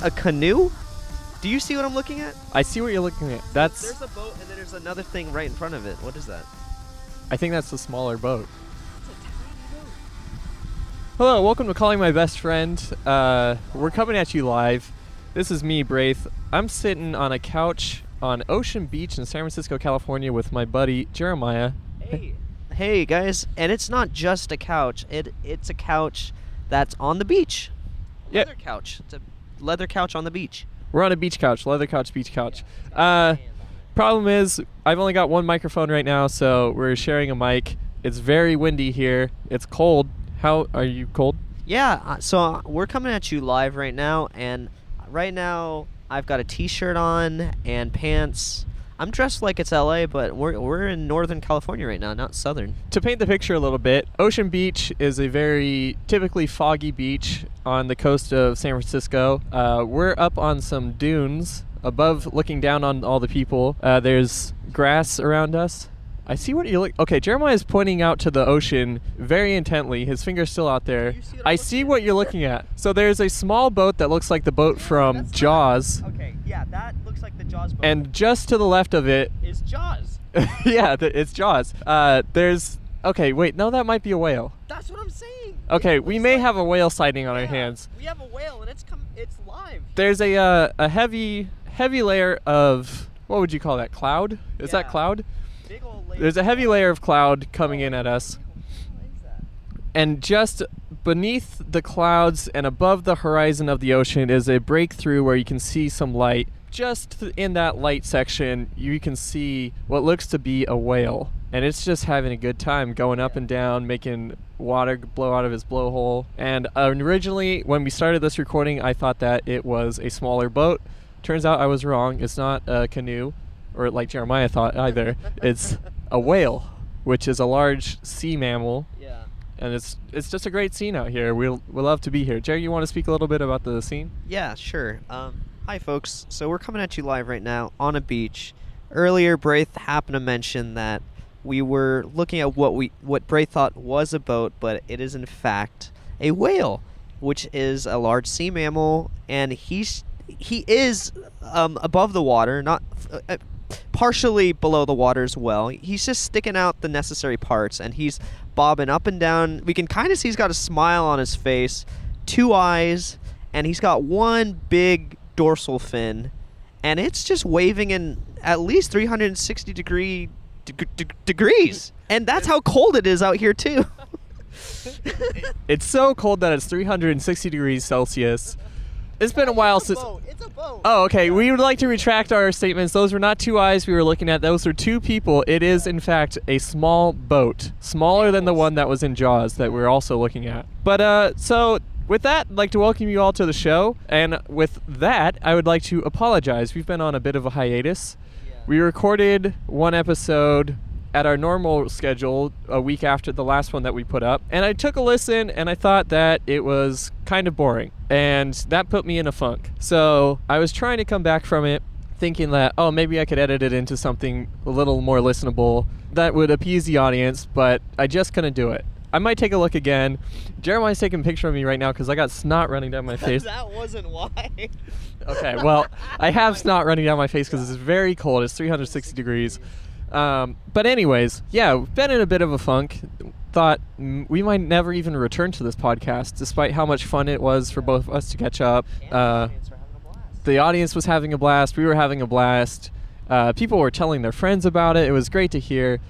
that a canoe? Do you see what I'm looking at? I see what you're looking at. That's. There's a boat and then there's another thing right in front of it. What is that? I think that's the smaller boat. That's a tiny boat. Hello, welcome to Calling My Best Friend. Uh, we're coming at you live. This is me, Braith. I'm sitting on a couch on Ocean Beach in San Francisco, California, with my buddy Jeremiah. Hey. Hey guys, and it's not just a couch. It it's a couch that's on the beach. Yeah. Couch. It's a leather couch on the beach. We're on a beach couch, leather couch, beach couch. Uh, problem is, I've only got one microphone right now, so we're sharing a mic. It's very windy here. It's cold. How are you cold? Yeah, uh, so uh, we're coming at you live right now, and right now I've got a t-shirt on and pants. I'm dressed like it's LA, but we're we're in Northern California right now, not Southern. To paint the picture a little bit, Ocean Beach is a very typically foggy beach on the coast of San Francisco. Uh, we're up on some dunes above, looking down on all the people. Uh, there's grass around us. I see what you look. Okay, Jeremiah is pointing out to the ocean very intently. His finger's still out there. see I see at? what you're looking at. So there's a small boat that looks like the boat from Jaws, Okay, yeah, that looks like the Jaws boat. and just to the left of it is Jaws. yeah, it's Jaws. Uh, there's okay. Wait, no, that might be a whale. That's what I'm saying. Okay, we may like- have a whale sighting on our hands. We have a whale, and it's come. It's live. There's a uh, a heavy heavy layer of what would you call that? Cloud? Is that cloud? There's a heavy layer of cloud coming in at us, and just beneath the clouds and above the horizon of the ocean is a breakthrough where you can see some light. Just in that light section, you can see what looks to be a whale. And it's just having a good time going up and down, making water blow out of his blowhole. And uh, originally, when we started this recording, I thought that it was a smaller boat. Turns out I was wrong. It's not a canoe, or like Jeremiah thought either. it's a whale, which is a large sea mammal Yeah. and it's it's just a great scene out here. We'll we love to be here. Jerry, you want to speak a little bit about the scene? Yeah, sure. Um, hi, folks. So we're coming at you live right now on a beach. Earlier, Braith happened to mention that we were looking at what we what Braith thought was a boat, but it is in fact a whale, which is a large sea mammal, and he's he is um, above the water, not uh, partially below the water as well. He's just sticking out the necessary parts, and he's bobbing up and down. We can kind of see he's got a smile on his face, two eyes, and he's got one big dorsal fin, and it's just waving in at least 360 degree deg- deg- degrees, and that's how cold it is out here too. It's so cold that it's 360 degrees Celsius. It's been a while since. It's Oh, okay. We would like to retract our statements. Those were not two eyes we were looking at. Those were two people. It is, in fact, a small boat, smaller than the one that was in Jaws that we are also looking at. But uh, so with that, I'd like to welcome you all to the show. And with that, I would like to apologize. We've been on a bit of a hiatus. We recorded one episode at our normal schedule a week after the last one that we put up. And I took a listen and I thought that it was kind of boring. And that put me in a funk. So I was trying to come back from it thinking that, oh, maybe I could edit it into something a little more listenable that would appease the audience, but I just couldn't do it. I might take a look again. Jeremiah's taking a picture of me right now because I got snot running down my face. that wasn't why. Okay, well, I have snot running down my face because it's very cold. It's 360 degrees. Um, but anyways, yeah, we've been in a bit of a funk. Thought we might never even return to this podcast, despite how much fun it was for both of us to catch up. Uh, the audience was having a blast. We were having a blast. Uh, people were telling their friends about it. It was great to hear.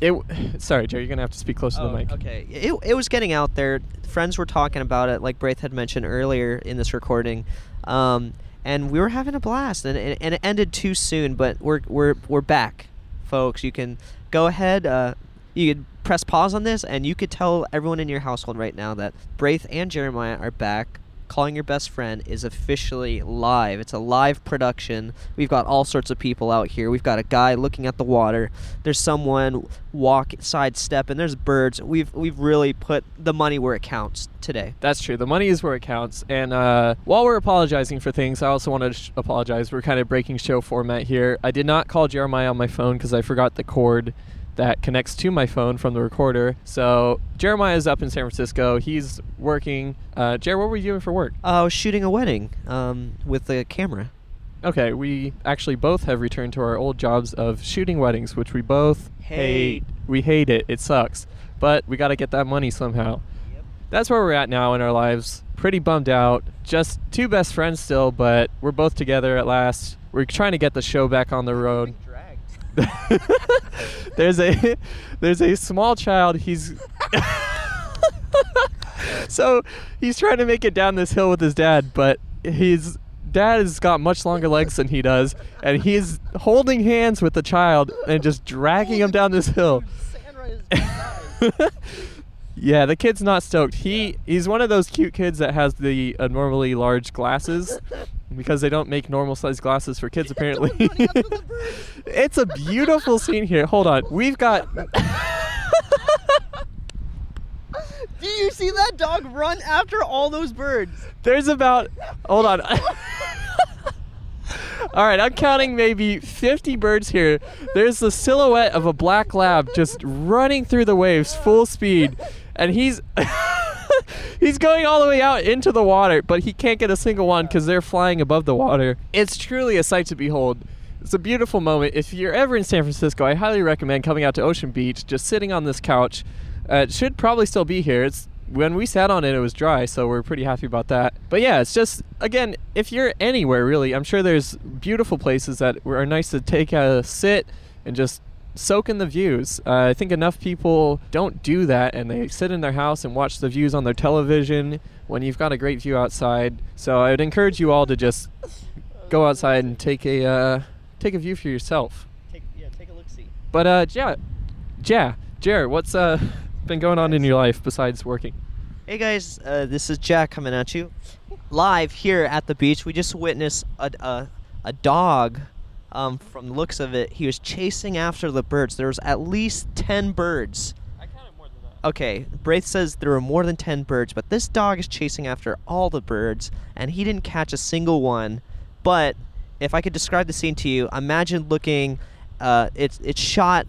It. Sorry, Joe. You're gonna have to speak close to the mic. Oh, Okay. It, it was getting out there. Friends were talking about it, like Braith had mentioned earlier in this recording. Um, and we were having a blast, and, and, and it ended too soon, but we're, we're, we're back, folks. You can go ahead. Uh, you could press pause on this, and you could tell everyone in your household right now that Braith and Jeremiah are back. Calling Your Best Friend is officially live. It's a live production. We've got all sorts of people out here. We've got a guy looking at the water. There's someone walk sidestep, and there's birds. We've we've really put the money where it counts today. That's true. The money is where it counts. And uh, while we're apologizing for things, I also want to sh- apologize. We're kind of breaking show format here. I did not call Jeremiah on my phone because I forgot the cord that connects to my phone from the recorder. So Jeremiah is up in San Francisco. He's working. Uh, Jared, what were you doing for work? Uh, I was shooting a wedding um, with a camera. Okay, we actually both have returned to our old jobs of shooting weddings, which we both Hate. We hate it. It sucks. But we got to get that money somehow. That's where we're at now in our lives. Pretty bummed out. Just two best friends still, but we're both together at last. We're trying to get the show back on the road. there's a there's a small child. He's so he's trying to make it down this hill with his dad, but his dad has got much longer legs than he does, and he's holding hands with the child and just dragging him down this hill. yeah, the kid's not stoked. He he's one of those cute kids that has the abnormally large glasses because they don't make normal sized glasses for kids apparently. it's a beautiful scene here. Hold on. We've got Do you see that dog run after all those birds? There's about hold on. All right, I'm counting maybe 50 birds here. There's the silhouette of a black lab just running through the waves full speed, and he's he's going all the way out into the water, but he can't get a single one because they're flying above the water. It's truly a sight to behold. It's a beautiful moment. If you're ever in San Francisco, I highly recommend coming out to Ocean Beach, just sitting on this couch. Uh, it should probably still be here. It's when we sat on it, it was dry, so we're pretty happy about that. But yeah, it's just again, if you're anywhere really, I'm sure there's beautiful places that are nice to take a sit and just soak in the views. Uh, I think enough people don't do that, and they sit in their house and watch the views on their television when you've got a great view outside. So I would encourage you all to just go outside and take a uh, take a view for yourself. Take, yeah, take a look see. But uh, yeah, yeah, Jared, what's uh been going on in your life besides working? Hey guys, uh, this is Jack coming at you live here at the beach. We just witnessed a, a, a dog. Um, from the looks of it, he was chasing after the birds. There was at least ten birds. I counted more than that. Okay, Braith says there were more than 10 birds, but this dog is chasing after all the birds, and he didn't catch a single one. But if I could describe the scene to you, imagine looking, uh, it's, it's shot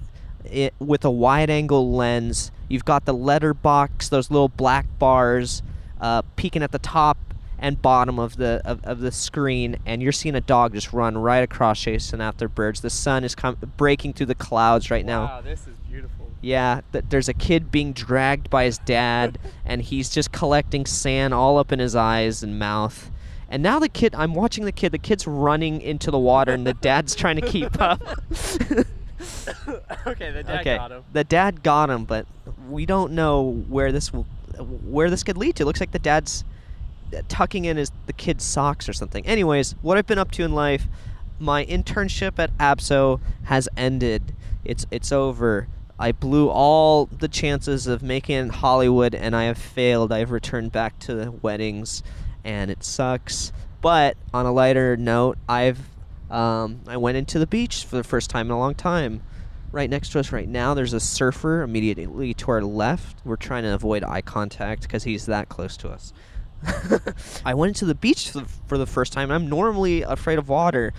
i with a wide angle lens. You've got the letter box, those little black bars uh, peeking at the top and bottom of the of, of the screen, and you're seeing a dog just run right across chasing after birds. The sun is com- breaking through the clouds right now. Wow, this is beautiful. Yeah, th- there's a kid being dragged by his dad, and he's just collecting sand all up in his eyes and mouth. And now the kid, I'm watching the kid. The kid's running into the water, and the dad's trying to keep up. okay, the dad okay, got him. the dad got him, but we don't know where this will, where this could lead to. It looks like the dad's tucking in his the kid's socks or something. Anyways, what I've been up to in life, my internship at Abso has ended. It's it's over. I blew all the chances of making it Hollywood, and I have failed. I've returned back to the weddings, and it sucks. But on a lighter note, I've um, I went into the beach for the first time in a long time. Right next to us right now, there's a surfer immediately to our left. We're trying to avoid eye contact because he's that close to us. I went to the beach for the, first time. I'm normally afraid of water.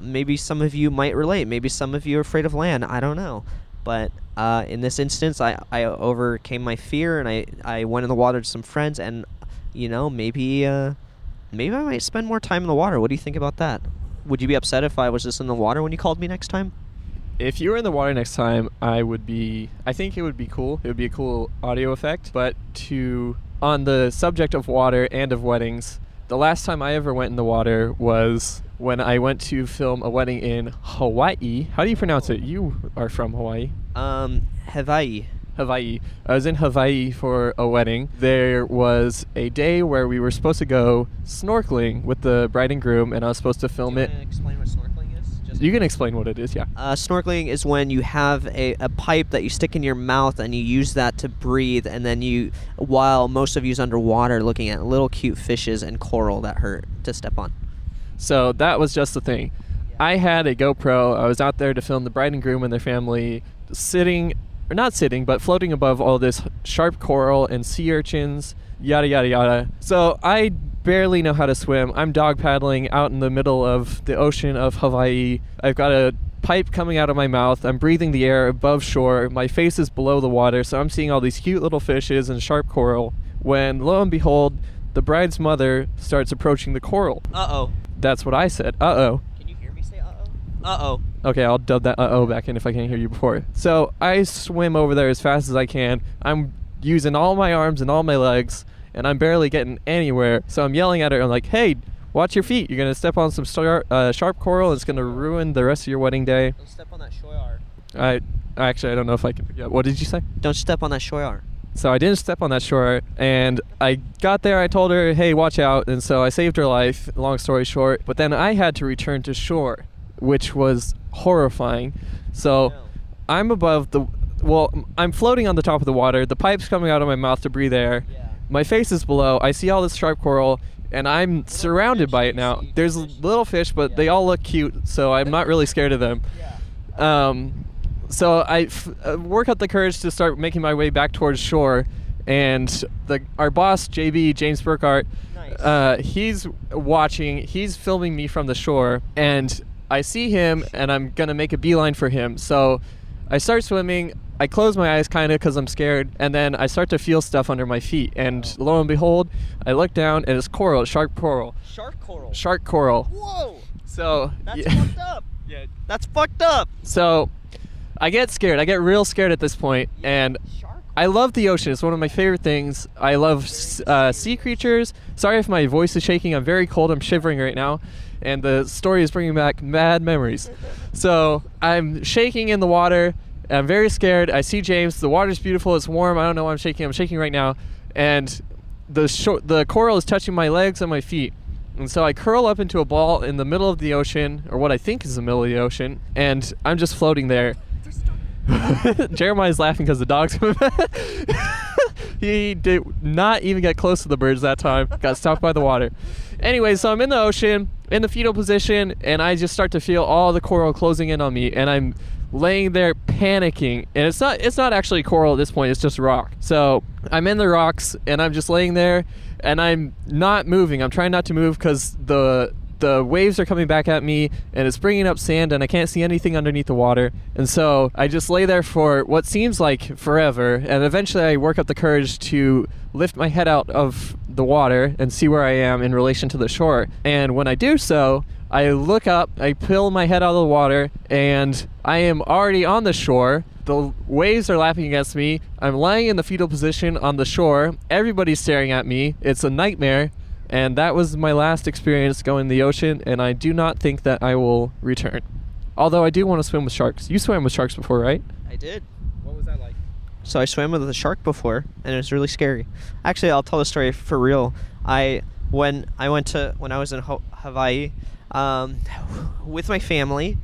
Maybe some of you might relate. Maybe some of you are afraid of land. I don't know. But uh, in this instance, I, I overcame my fear and I, I went in the water to some friends. And, you know, maybe, uh, maybe I might spend more time in the water. What do you think about that? Would you be upset if I was just in the water when you called me next time? If you were in the water next time, I would be. I think it would be cool. It would be a cool audio effect. But to on the subject of water and of weddings, the last time I ever went in the water was when I went to film a wedding in Hawaii. How do you pronounce it? You are from Hawaii. Um, Hawaii. Hawaii. I was in Hawaii for a wedding. There was a day where we were supposed to go snorkeling with the bride and groom, and I was supposed to film it. explain what snorkeling You can explain what it is, yeah. Uh, snorkeling is when you have a, a pipe that you stick in your mouth and you use that to breathe, and then you, while most of you's underwater, looking at little cute fishes and coral that hurt to step on. So that was just the thing. I had a GoPro. I was out there to film the bride and groom and their family sitting, or not sitting, but floating above all this sharp coral and sea urchins, yada, yada, yada. So I barely know how to swim. I'm dog paddling out in the middle of the ocean of Hawaii. I've got a pipe coming out of my mouth. I'm breathing the air above shore. My face is below the water, so I'm seeing all these cute little fishes and sharp coral. When lo and behold, the bride's mother starts approaching the coral. Uh oh. That's what I said. Uh oh. Can you hear me say uh oh? Uh oh. Okay, I'll dub that uh oh back in if I can't hear you before. So I swim over there as fast as I can. I'm using all my arms and all my legs, and I'm barely getting anywhere. So I'm yelling at her. I'm like, hey, watch your feet. You're going to step on some star- uh, sharp coral, and it's going to ruin the rest of your wedding day. Don't step on that shoyar. I actually, I don't know if I can pick up. What did you say? Don't step on that shoyar. So I didn't step on that shore, and I got there. I told her, "Hey, watch out!" And so I saved her life. Long story short, but then I had to return to shore, which was horrifying. So I'm above the, well, I'm floating on the top of the water. The pipe's coming out of my mouth to breathe air. Yeah. My face is below. I see all this sharp coral, and I'm surrounded by it now. There's little fish, but they all look cute, so I'm not really scared of them. Um, so I f- uh, work up the courage to start making my way back towards shore, and the our boss JB James Burkart, uh, he's watching. He's filming me from the shore, and I see him, and I'm gonna make a beeline for him. So I start swimming. I close my eyes kind of because I'm scared, and then I start to feel stuff under my feet. And lo and behold, I look down, and it's coral, shark coral, Shark coral. shark coral. Whoa. So That's yeah. fucked up. Yeah. That's fucked up. So I get scared. I get real scared at this point. point, and Shark. I love the ocean. It's one of my favorite things. I love uh, sea creatures. Sorry if my voice is shaking. I'm very cold. I'm shivering right now, and the story is bringing back mad memories. So I'm shaking in the water. I'm very scared. I see James. The water's beautiful. It's warm. I don't know why I'm shaking. I'm shaking right now, and the the coral is touching my legs and my feet. And so I curl up into a ball in the middle of the ocean, or what I think is the middle of the ocean, and I'm just floating there. Jeremiah's laughing because the dog's he did not even get close to the birds that time. Got stopped by the water. Anyway, so I'm in the ocean, in the fetal position, and I just start to feel all the coral closing in on me, and I'm laying there panicking. And it's not it's not actually coral at this point, it's just rock. So I'm in the rocks and I'm just laying there and I'm not moving. I'm trying not to move because the the waves are coming back at me and it's bringing up sand and I can't see anything underneath the water. And so I just lay there for what seems like forever. And eventually I work up the courage to lift my head out of the water and see where I am in relation to the shore. And when I do so, I look up, I pull my head out of the water, and I am already on the shore. The waves are lapping against me. I'm lying in the fetal position on the shore. Everybody's staring at me. It's a nightmare. And that was my last experience going in the ocean, and I do not think that I will return. Although I do want to swim with sharks. You swam with sharks before, right? I did. What was that like? So I swam with a shark before, and it was really scary. Actually, I'll tell the story for real. I when I went to when I was in Ho- Hawaii um, with my family.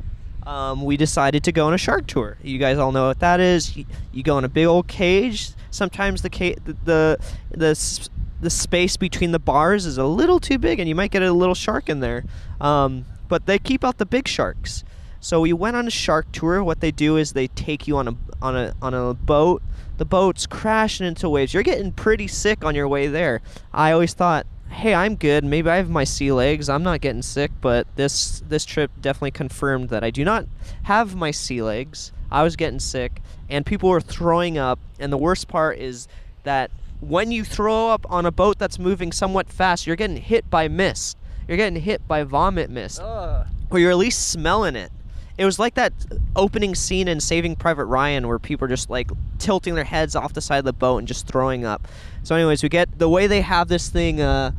Um, we decided to go on a shark tour. You guys all know what that is. You, you go in a big old cage. Sometimes the ca- the the the, the space between the bars is a little too big, and you might get a little shark in there. Um, but they keep out the big sharks. So we went on a shark tour. What they do is they take you on a on a on a boat. The boat's crashing into waves. You're getting pretty sick on your way there. I always thought, hey, I'm good. Maybe I have my sea legs. I'm not getting sick. But this this trip definitely confirmed that I do not have my sea legs. I was getting sick, and people were throwing up. And the worst part is that when you throw up on a boat that's moving somewhat fast, you're getting hit by mist. You're getting hit by vomit mist or you're at least smelling it. It was like that opening scene in Saving Private Ryan where people are just like tilting their heads off the side of the boat and just throwing up. So, anyways, we get the way they have this thing, uh,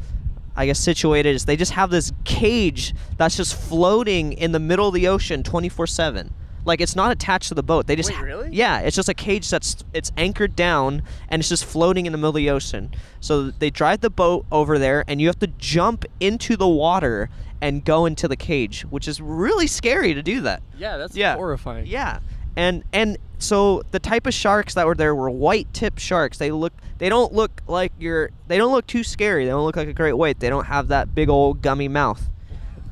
I guess, situated is they just have this cage that's just floating in the middle of the ocean 24 7. Like it's not attached to the boat. They just Wait, really? yeah, it's just a cage that's it's anchored down and it's just floating in the middle of the ocean. So they drive the boat over there and you have to jump into the water and go into the cage, which is really scary to do that. Yeah, that's Yeah. horrifying. Yeah. And and so the type of sharks that were there were white tip sharks. They look they don't look like you're they don't look too scary. They don't look like a great white. They don't have that big old gummy mouth.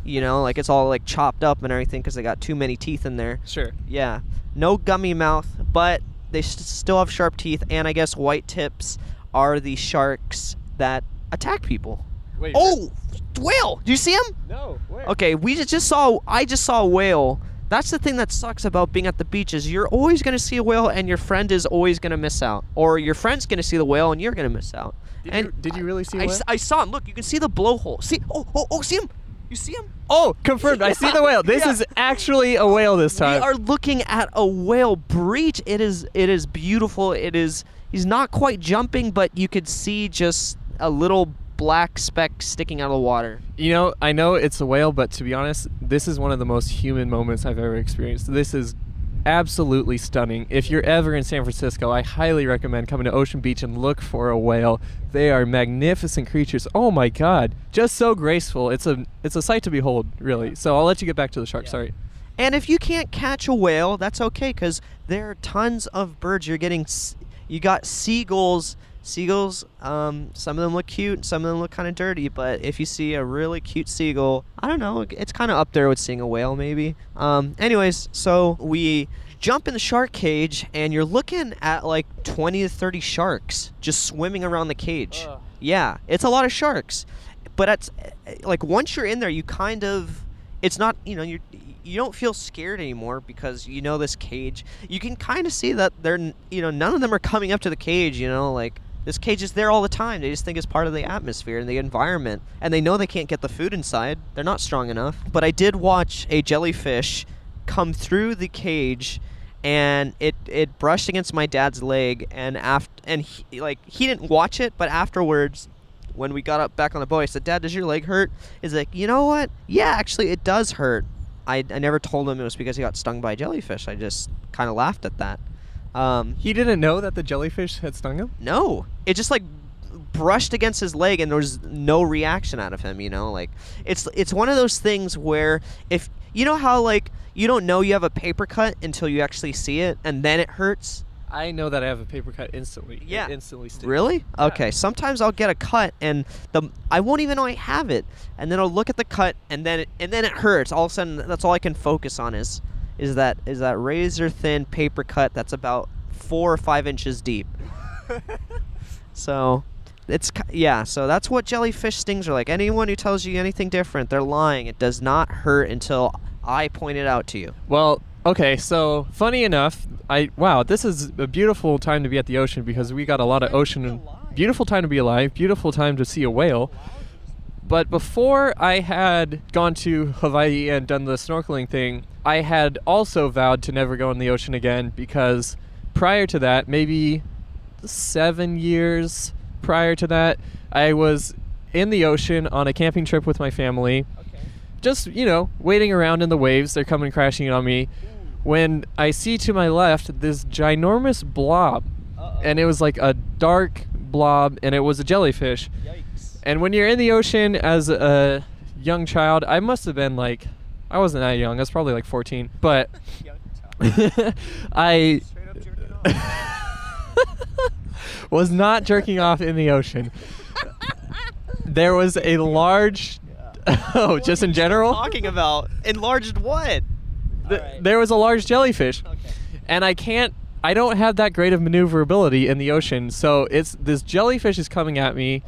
You know, like it's all like chopped up and everything because they got too many teeth in there. Sure. Yeah, no gummy mouth, but they st- still have sharp teeth, and I guess white tips are the sharks that attack people. Wait. Oh, whale! Do you see him? No. Where? Okay, we just, just saw. I just saw a whale That's the thing that sucks about being at the beach is you're always going to see a whale and your friend is always going to miss out, or your friend's going to see the whale and you're going to miss out. Did and you, did you really see I, I I saw him. Look, you can see the blowhole. See? Oh, oh, oh! See him? You see him? oh, confirmed. I see the whale. This Yeah. is actually a whale this time. We are looking at a whale breach. It is it is beautiful. It is he's not quite jumping, but you could see just a little black speck sticking out of the water. You know, I know it's a whale, but to be honest, this is one of the most human moments I've ever experienced. This is absolutely stunning. If you're ever in San Francisco, I highly recommend coming to Ocean Beach and look for a whale. They are magnificent creatures. Oh my god, just so graceful. It's a it's a sight to behold, really. So I'll let you get back to the shark. Yeah. Sorry. And if you can't catch a whale, that's okay cuz there are tons of birds. You're getting you got seagulls. Seagulls, um, some of them look cute, some of them look kind of dirty. But if you see a really cute seagull, I don't know, it's kind of up there with seeing a whale, maybe. Um, anyways, so we jump in the shark cage, and you're looking at like 20 to 30 sharks just swimming around the cage. Ugh. Yeah, it's a lot of sharks. But it's like once you're in there, you kind of it's not you know you you don't feel scared anymore because you know this cage. You can kind of see that they're you know none of them are coming up to the cage. You know like this cage is there all the time. They just think it's part of the atmosphere and the environment, and they know they can't get the food inside. They're not strong enough. But I did watch a jellyfish come through the cage and it it brushed against my dad's leg and after and he, like he didn't watch it but afterwards when we got up back on the boat i said dad does your leg hurt he's like you know what yeah actually it does hurt i, I never told him it was because he got stung by jellyfish i just kind of laughed at that um, He didn't know that the jellyfish had stung him. no it just like brushed against his leg and there was no reaction out of him you know like it's it's one of those things where if you know how like you don't know you have a paper cut until you actually see it and then it hurts I know that I have a paper cut instantly. It Yeah. instantly stings. Really? Yeah. Okay. Sometimes I'll get a cut and the I won't even know I have it, and then I'll look at the cut and then it, and then it hurts. All of a sudden, that's all I can focus on is is that is that razor thin paper cut that's about four or five inches deep. So, it's yeah. So that's what jellyfish stings are like. Anyone who tells you anything different, they're lying. It does not hurt until I point it out to you. Well, okay, so funny enough, I wow, this is a beautiful time to be at the ocean because we got a lot of ocean. Beautiful time to be alive. Beautiful time to see a whale. But before I had gone to Hawaii and done the snorkeling thing, I had also vowed to never go in the ocean again because prior to that, maybe seven years prior to that, I was in the ocean on a camping trip with my family. Just you know waiting around in the waves. They're coming crashing on me. When i see to my left this ginormous blob and it was like a dark blob and it was a jellyfish. Yikes. And when you're in the ocean as a young child i must have been like i wasn't that young i was probably like 14 but i was not jerking off in the ocean. There was a large oh just in general? Talking about? Enlarged what? Th- there was a large jellyfish. And i can't i don't have that great of maneuverability in the ocean so it's this jellyfish is coming at me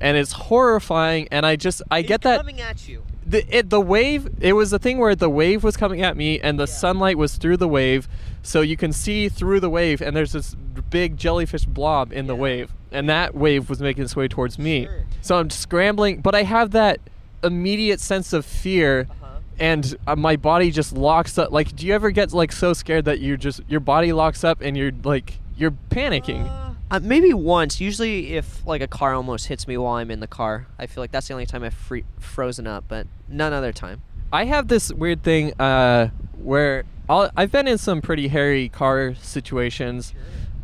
and it's horrifying and i just i get that coming at you. the, it, the wave it was a thing where the wave was coming at me and the sunlight was through the wave so you can see through the wave and there's this big jellyfish blob in the wave and that wave was making its way towards me Sure. so i'm scrambling but i have that immediate sense of fear Uh-huh. and uh, my body just locks up like do you ever get like so scared that you're just your body locks up and you're like you're panicking Uh, maybe once. Usually, if like a car almost hits me while I'm in the car, I feel like that's the only time I've free- frozen up. But none other time. I have this weird thing uh, where I'll, I've been in some pretty hairy car situations,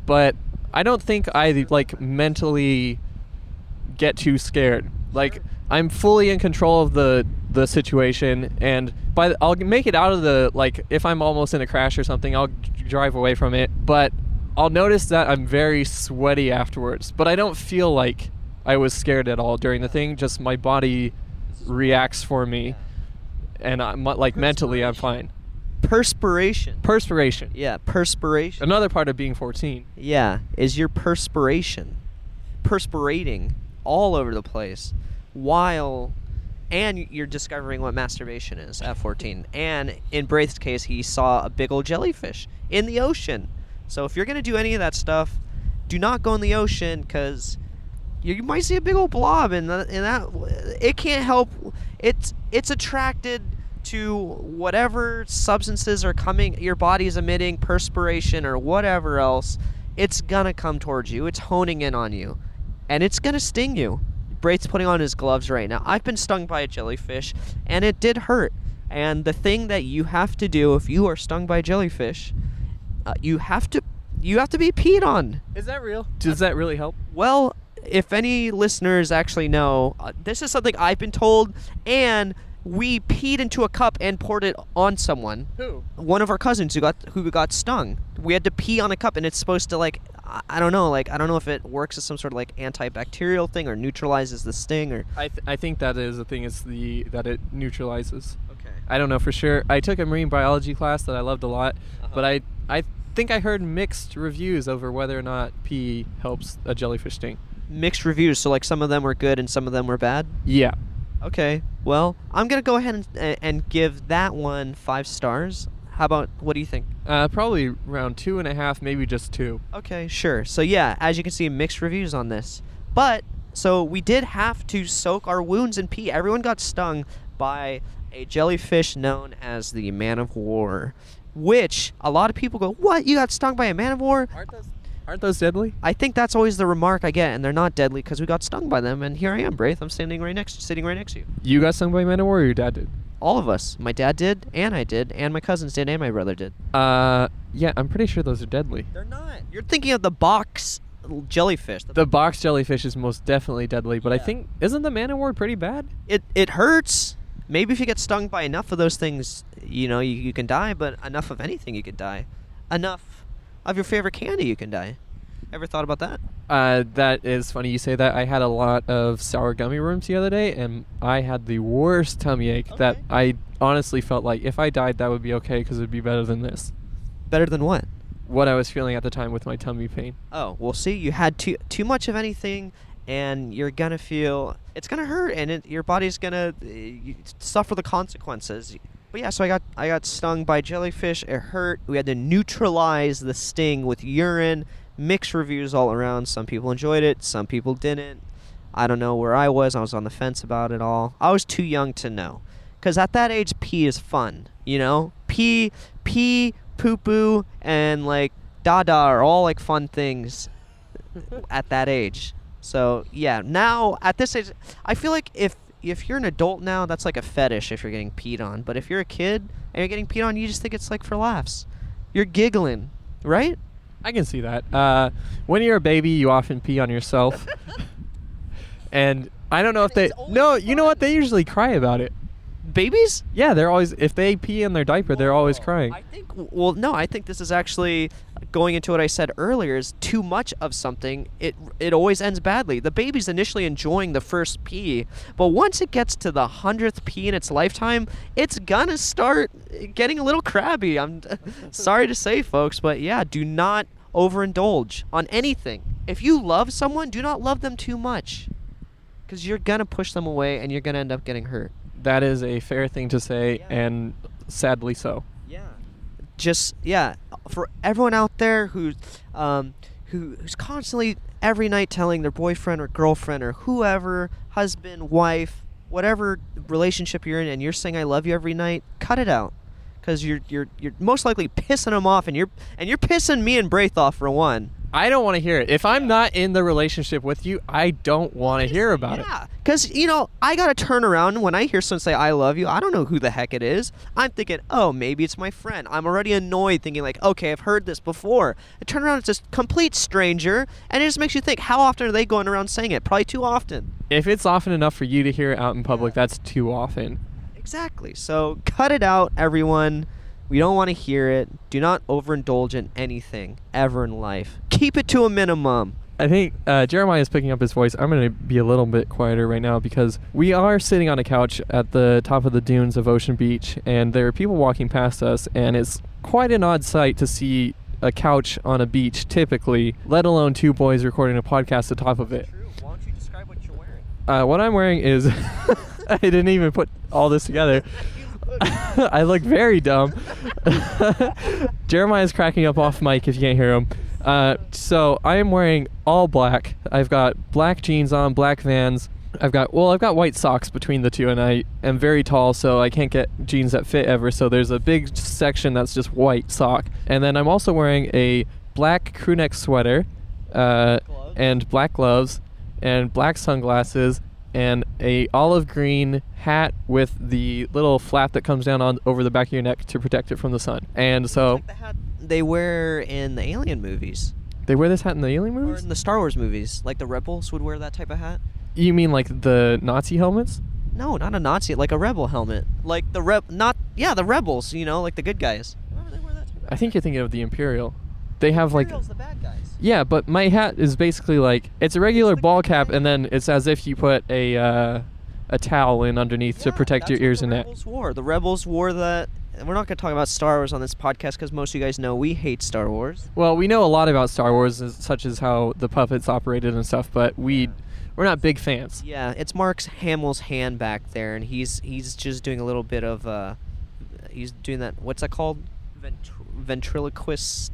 but I don't think I like mentally get too scared. Like I'm fully in control of the the situation, and by the, I'll make it out of the like if I'm almost in a crash or something, I'll drive away from it. But I'll notice that I'm very sweaty afterwards. But I don't feel like I was scared at all during the thing. Just my body reacts for me, and I'm like mentally I'm fine. Perspiration. Perspiration. yeah, perspiration. Another part of being 14. Yeah, is your perspiration, perspirating all over the place, while, and you're discovering what masturbation is at 14. And in Braith's case, he saw a big old jellyfish in the ocean. So if you're gonna do any of that stuff, do not go in the ocean because you might see a big old blob, and that, it can't help. It's it's attracted to whatever substances are coming your body's emitting perspiration or whatever else it's gonna come towards you it's honing in on you and it's gonna sting you Braith's putting on his gloves right now i've been stung by a jellyfish and it did hurt and the thing that you have to do if you are stung by jellyfish uh, you have to you have to be peed on Is that real? Does that really help? well, if any listeners actually know, uh, this is something I've been told, and we peed into a cup and poured it on someone. Who? One of our cousins who got who got stung. We had to pee on a cup, and it's supposed to like I- I don't know, like I don't know if it works as some sort of like antibacterial thing or neutralizes the sting or. I, th- I think that is the thing is the that it neutralizes. I don't know for sure. I took a marine biology class that I loved a lot, but I I think I heard mixed reviews over whether or not pee helps a jellyfish sting. Mixed reviews, so like some of them were good and some of them were bad. Yeah. Okay. Well, I'm gonna go ahead and and- and give that one five stars. How about what do you think? Uh, probably around two and a half, maybe just two. Okay, sure. So yeah, as you can see, mixed reviews on this. But so we did have to soak our wounds in pee. Everyone got stung by a jellyfish known as the man of war, which a lot of people go, "What? You got stung by a man of war?" Aren't those aren't those deadly? I think that's always the remark I get, and they're not deadly because we got stung by them. And here I am, Braith. I'm standing right next, sitting right next to you. You got stung by a man of war, or your dad did? All of us. My dad did, and I did, and my cousins did, and my brother did. Uh, yeah, I'm pretty sure those are deadly. They're not. You're thinking of the box jellyfish. The box jellyfish is most definitely deadly, but I think isn't the man of war pretty bad? it it hurts. Maybe if you get stung by enough of those things, you know, you, you can die. But enough of anything, you could die. Enough of your favorite candy, you can die. Ever thought about that? Uh, that is funny you say that. I had a lot of sour gummy worms the other day, and I had the worst tummy ache that I honestly felt like if I died, that would be okay because it'd be better than this. Better than what? What I was feeling at the time with my tummy pain. Oh, well, see, you had too too much of anything, and you're gonna feel it's gonna hurt, and it, your body's gonna uh, suffer the consequences. But yeah, so I got I got stung by jellyfish. It hurt. We had to neutralize the sting with urine. Mixed reviews all around. Some people enjoyed it. Some people didn't. I don't know where I was. I was on the fence about it all. I was too young to know. Because at that age, pee is fun. You know? Pee, pee, poo poo, and like dada are all like fun things at that age. So yeah, now at this age, I feel like if if you're an adult now, that's like a fetish if you're getting peed on. But if you're a kid and you're getting peed on, you just think it's like for laughs. You're giggling, right? I can see that. Uh, when you're a baby, you often pee on yourself, and I don't know if they. No, you know what? They usually cry about it. Babies? Yeah, they're always if they pee in their diaper, they're always crying. I think. Well, no, I think this is actually going into what I said earlier. Is too much of something, it it always ends badly. The baby's initially enjoying the first pee, but once it gets to the hundredth pee in its lifetime, it's gonna start getting a little crabby. I'm sorry to say, folks, but yeah, do not overindulge on anything. If you love someone, do not love them too much, because you're gonna push them away and you're gonna end up getting hurt. That is a fair thing to say, Yeah. and sadly so. Yeah. Just yeah, for everyone out there who's um, who, who's constantly every night telling their boyfriend or girlfriend or whoever, husband, wife, whatever relationship you're in, and you're saying "I love you" every night, cut it out, because you're you're you're most likely pissing them off, and you're and you're pissing me and Braith off for one. I don't want to hear it. If I'm not in the relationship with you, I don't want to hear about it. Yeah, because you know I gotta turn around when I hear someone say "I love you." I don't know who the heck it is. I'm thinking, oh, maybe it's my friend. I'm already annoyed, thinking like, okay, I've heard this before. I turn around, it's a complete stranger, and it just makes you think, how often are they going around saying it? Probably too often. If it's often enough for you to hear it out in public, that's too often. Exactly. So cut it out, everyone. We don't want to hear it. Do not overindulge in anything ever in life. Keep it to a minimum. I think uh, Jeremiah is picking up his voice. I'm going to be a little bit quieter right now because we are sitting on a couch at the top of the dunes of Ocean Beach, and there are people walking past us, and it's quite an odd sight to see a couch on a beach typically, let alone two boys recording a podcast atop of it. Why don't you describe what you're wearing? Uh, what I'm wearing is I didn't even put all this together. I look very dumb. Jeremiah's cracking up off mic if you can't hear him. Uh, so I am wearing all black. I've got black jeans on, black Vans. I've got well, I've got white socks between the two, and I am very tall, so I can't get jeans that fit ever. So there's a big section that's just white sock, and then I'm also wearing a black crewneck sweater, uh, and black gloves, and black sunglasses, and a olive green hat with the little flap that comes down on over the back of your neck to protect it from the sun. And so Like the hat they wear in the Alien movies they wear this hat in the Alien or movies. in the Star Wars movies. Like the rebels would wear that type of hat. You mean like the Nazi helmets? No, not a Nazi, like a rebel helmet. Like the reb, not yeah, the rebels. You know, like the good guys. Remember they wear that type of I think you're thinking of the Imperial. They have like the bad guys. Yeah, but my hat is basically like it's a regular ball cap, and then it's as if you put a uh, a towel in underneath to protect your ears and neck. Rebels wore. The rebels wore that. We're not going to talk about Star Wars on this podcast because most of you guys know we hate Star Wars. Well, we know a lot about Star Wars, as- such as how the puppets operated and stuff, but we we're not big fans. Yeah, it's Mark's Hamill's hand back there, and he's he's just doing a little bit of uh, he's doing that. What's that called? Ventr- ventriloquistic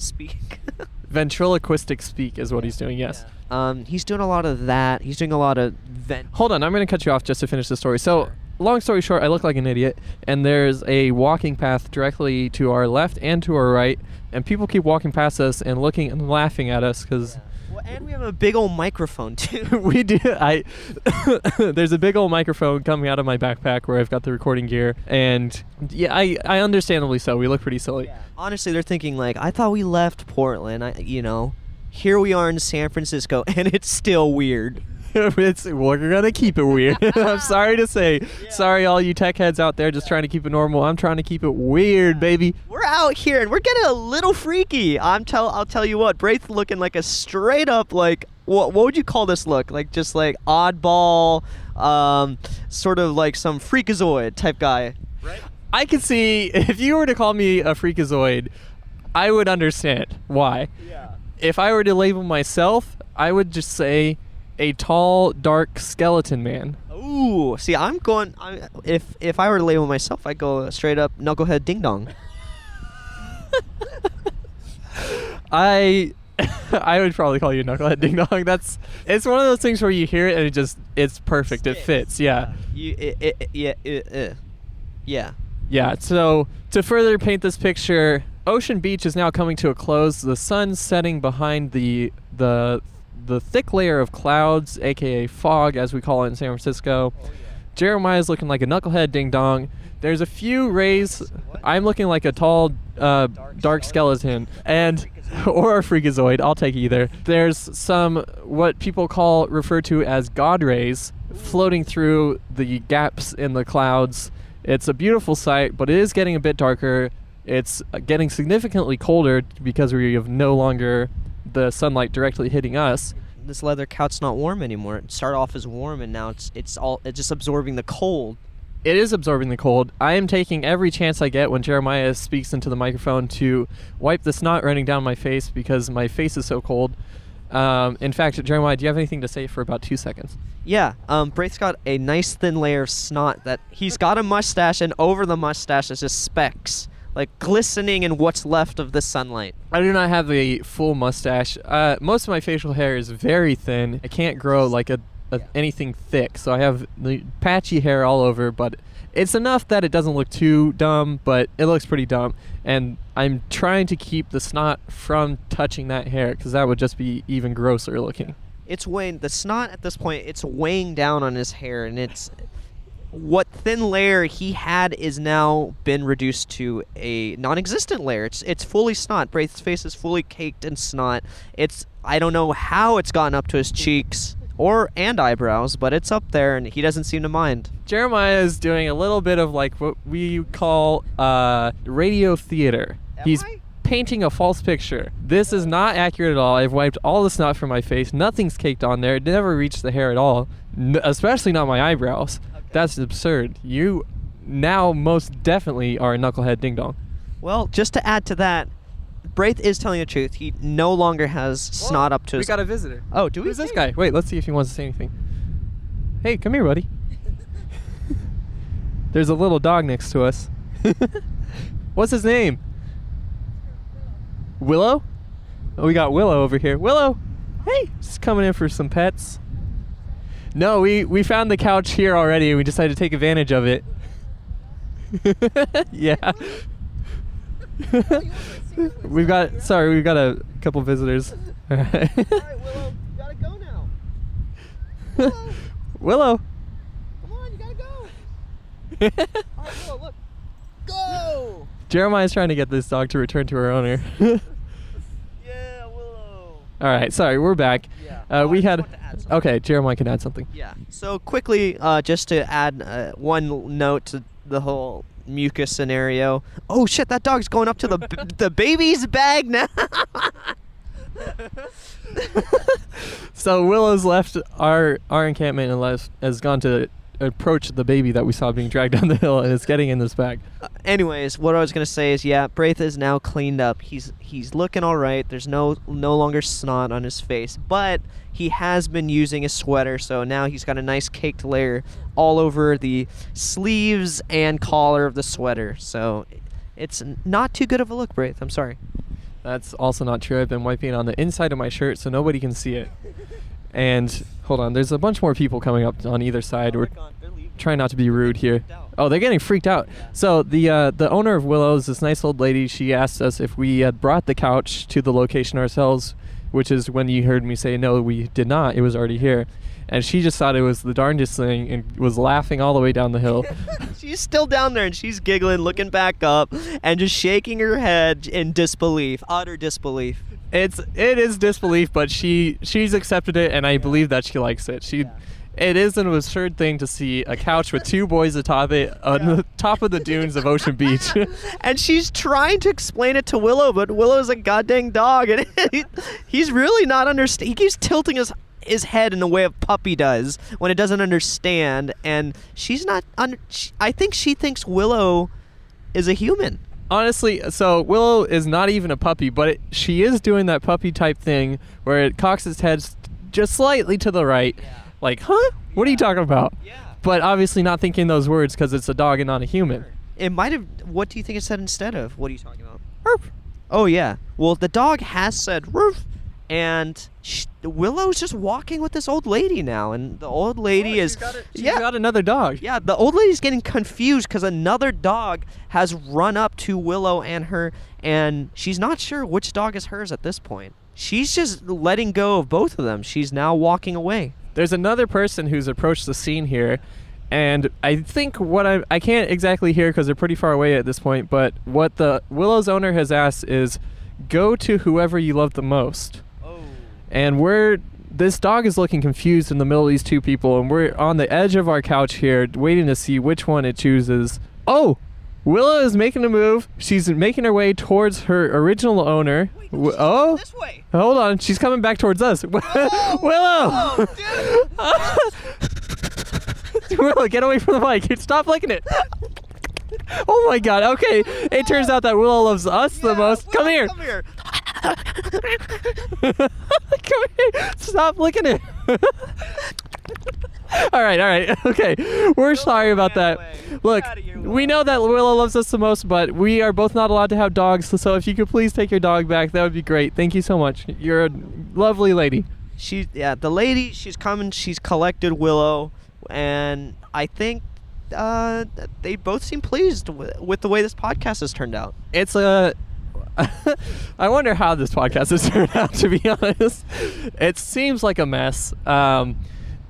speak. Ventriloquistic speak is what he's doing. Yes. Um, he's doing a lot of that. He's doing a lot of vent. Hold on, I'm going to cut you off just to finish the story. So, long story short, I look like an idiot, and there's a walking path directly to our left and to our right, and people keep walking past us and looking and laughing at us because Well, and we have a big old microphone too. we do. I there's a big old microphone coming out of my backpack where I've got the recording gear, and yeah, I, I understandably so. We look pretty silly. Honestly, they're thinking like, I thought we left Portland. I, you know, here we are in San Francisco, and it's still weird. it's we're gonna keep it weird. I'm sorry to say. Sorry, all you tech heads out there, just trying to keep it normal. I'm trying to keep it weird, baby. We're out here and we're getting a little freaky. I'm tell I'll tell you what, Braith looking like a straight up like what what would you call this look? Like just like oddball, um, sort of like some freakazoid type guy. Right? I could see if you were to call me a freakazoid, I would understand why. Yeah. If I were to label myself, I would just say a tall, dark skeleton man. Ooh, see, I'm going. I, if if I were to label myself, I'd go straight up knucklehead ding dong. I I would probably call you knucklehead ding dong. That's it's one of those things where you hear it and it just it's perfect. It fits. Yeah. You, it, it, yeah, it, uh, yeah. Yeah, so to further paint this picture, Ocean Beach is now coming to a close. The sun's setting behind the the the thick layer of clouds, aka fog as we call it in San Francisco. Jeremiah's looking like a knucklehead ding dong. There's a few rays. I'm looking like a tall, uh, dark skeleton, and or a freakazoid. I'll take either. There's some what people call refer to as god rays floating through the gaps in the clouds. It's a beautiful sight, but it is getting a bit darker. It's uh, getting significantly colder because we have no longer the sunlight directly hitting us. This leather couch's not warm anymore. It started off as warm, and now it's it's all it's just absorbing the cold. It is absorbing the cold. I am taking every chance I get when Jeremiah speaks into the microphone to wipe the snot running down my face because my face is so cold. Um, in fact, Jeremiah, do you have anything to say for about two seconds? Yeah, um, Braith's got a nice thin layer of snot that he's got a mustache, and over the mustache is just specks, like glistening in what's left of the sunlight. I do not have a full mustache. Uh, most of my facial hair is very thin. I can't grow like a, a anything thick, so I have the patchy hair all over. But it's enough that it doesn't look too dumb, but it looks pretty dumb. And I'm trying to keep the snot from touching that hair because that would just be even grosser looking. It's weighing the snot at this point. It's weighing down on his hair, and it's what thin layer he had is now been reduced to a non-existent layer. It's it's fully snot. Braith's face is fully caked in snot. It's I don't know how it's gotten up to his cheeks or and eyebrows, but it's up there, and he doesn't seem to mind. Jeremiah is doing a little bit of like what we call uh, radio theater. Am He's I? painting a false picture. This is not accurate at all. I've wiped all the snot from my face. Nothing's caked on there. It never reached the hair at all, N- especially not my eyebrows. That's absurd. You now most definitely are a knucklehead ding dong. Well, just to add to that, Braith is telling the truth. He no longer has snot up to We his. got a visitor. oh, do we? Who's this guy? Wait, let's see if he wants to say anything. Hey, come here, buddy. There's a little dog next to us. What's his name? Willow? Oh, we got Willow over here. Willow, hey, just coming in for some pets. No, we we found the couch here already, and we decided to take advantage of it. yeah. we've got sorry, we've got a couple visitors. All right, Willow, you gotta go now. Willow, Willow. come on, you gotta go. All right, Willow, look. Go. Jeremiah's trying to get this dog to return to her owner. All right, sorry, we're back. Yeah. Uh, we had. want to add something. Okay, Jeremiah can add something. Yeah. So quickly, uh, just to add uh, one note to the whole mucus scenario. Oh shit! That dog's going up to the b- the baby's bag now. So Willow's left our our encampment and left, has gone to approach the baby that we saw being dragged down the hill and it's getting in this bag. Uh, anyways, what I was gonna say is, yeah, Braith is now cleaned up. He's he's looking all right. There's no no longer snot on his face, but he has been using a sweater, so now he's got a nice caked layer all over the sleeves and collar of the sweater. So it's not too good of a look, Braith. I'm sorry. That's also not true. I've been wiping on the inside of my shirt so nobody can see it. And hold on, there's a bunch more people coming up on either side. We're trying not to be rude here. Oh, they're getting freaked out. So the uh, the owner of Willow's, this nice old lady, she asked us if we had brought the couch to the location ourselves, which is when you heard me say no, we did not. It was already here, and she just thought it was the darndest thing and was laughing all the way down the hill. she's still down there and she's giggling, looking back up, and just shaking her head in disbelief, utter disbelief. It's it is disbelief, but she she's accepted it, and I believe that she likes it. She. It is an absurd thing to see a couch with two boys atop it on the top of the dunes of Ocean Beach. and she's trying to explain it to Willow, but Willow's a goddamn dog, and he, he's really not understand. He keeps tilting his his head in the way a puppy does when it doesn't understand, and she's not. Un- she, I think she thinks Willow is a human. Honestly, so Willow is not even a puppy, but it, she is doing that puppy type thing where it cocks its head just slightly to the right, like, huh? What are you talking about? Yeah. But obviously not thinking those words because it's a dog and not a human. It might have. What do you think it said instead of? What are you talking about? Roof. Oh yeah. Well, the dog has said roof, and sh- Willow's just walking with this old lady now, and the old oh, lady is. She's yeah. got another dog. Yeah, the old lady's getting confused because another dog has run up to Willow and her, and she's not sure which dog is hers at this point. She's just letting go of both of them. She's now walking away. There's another person who's approached the scene here, and I think what I I can't exactly hear because they're pretty far away at this point. But what the Willow's owner has asked is, go to whoever you love the most. Oh. and we're this dog is looking confused in the middle of these two people and we're on the edge of our couch here waiting to see which one it chooses. Oh willow is making a move. She's making her way towards her original owner. W- oh? This way. hold on she's coming back towards us. Willow willow get away from the mic. Stop licking it. Oh my god okay. It turns out that willow loves us the most. Here Come here. Come here. Stop licking it. all right, all right. Okay. We're sorry about that. away. Look, here, we know that Willow loves us the most, but we are both not allowed to have dogs. So if you could please take your dog back, that would be great. Thank you so much. You're a lovely lady. She, yeah, the lady, she's coming. She's collected Willow, and I think uh, they both seem pleased with, with the way this podcast has turned out. It's a. I wonder how this podcast has turned out. To be honest, it seems like a mess. Um,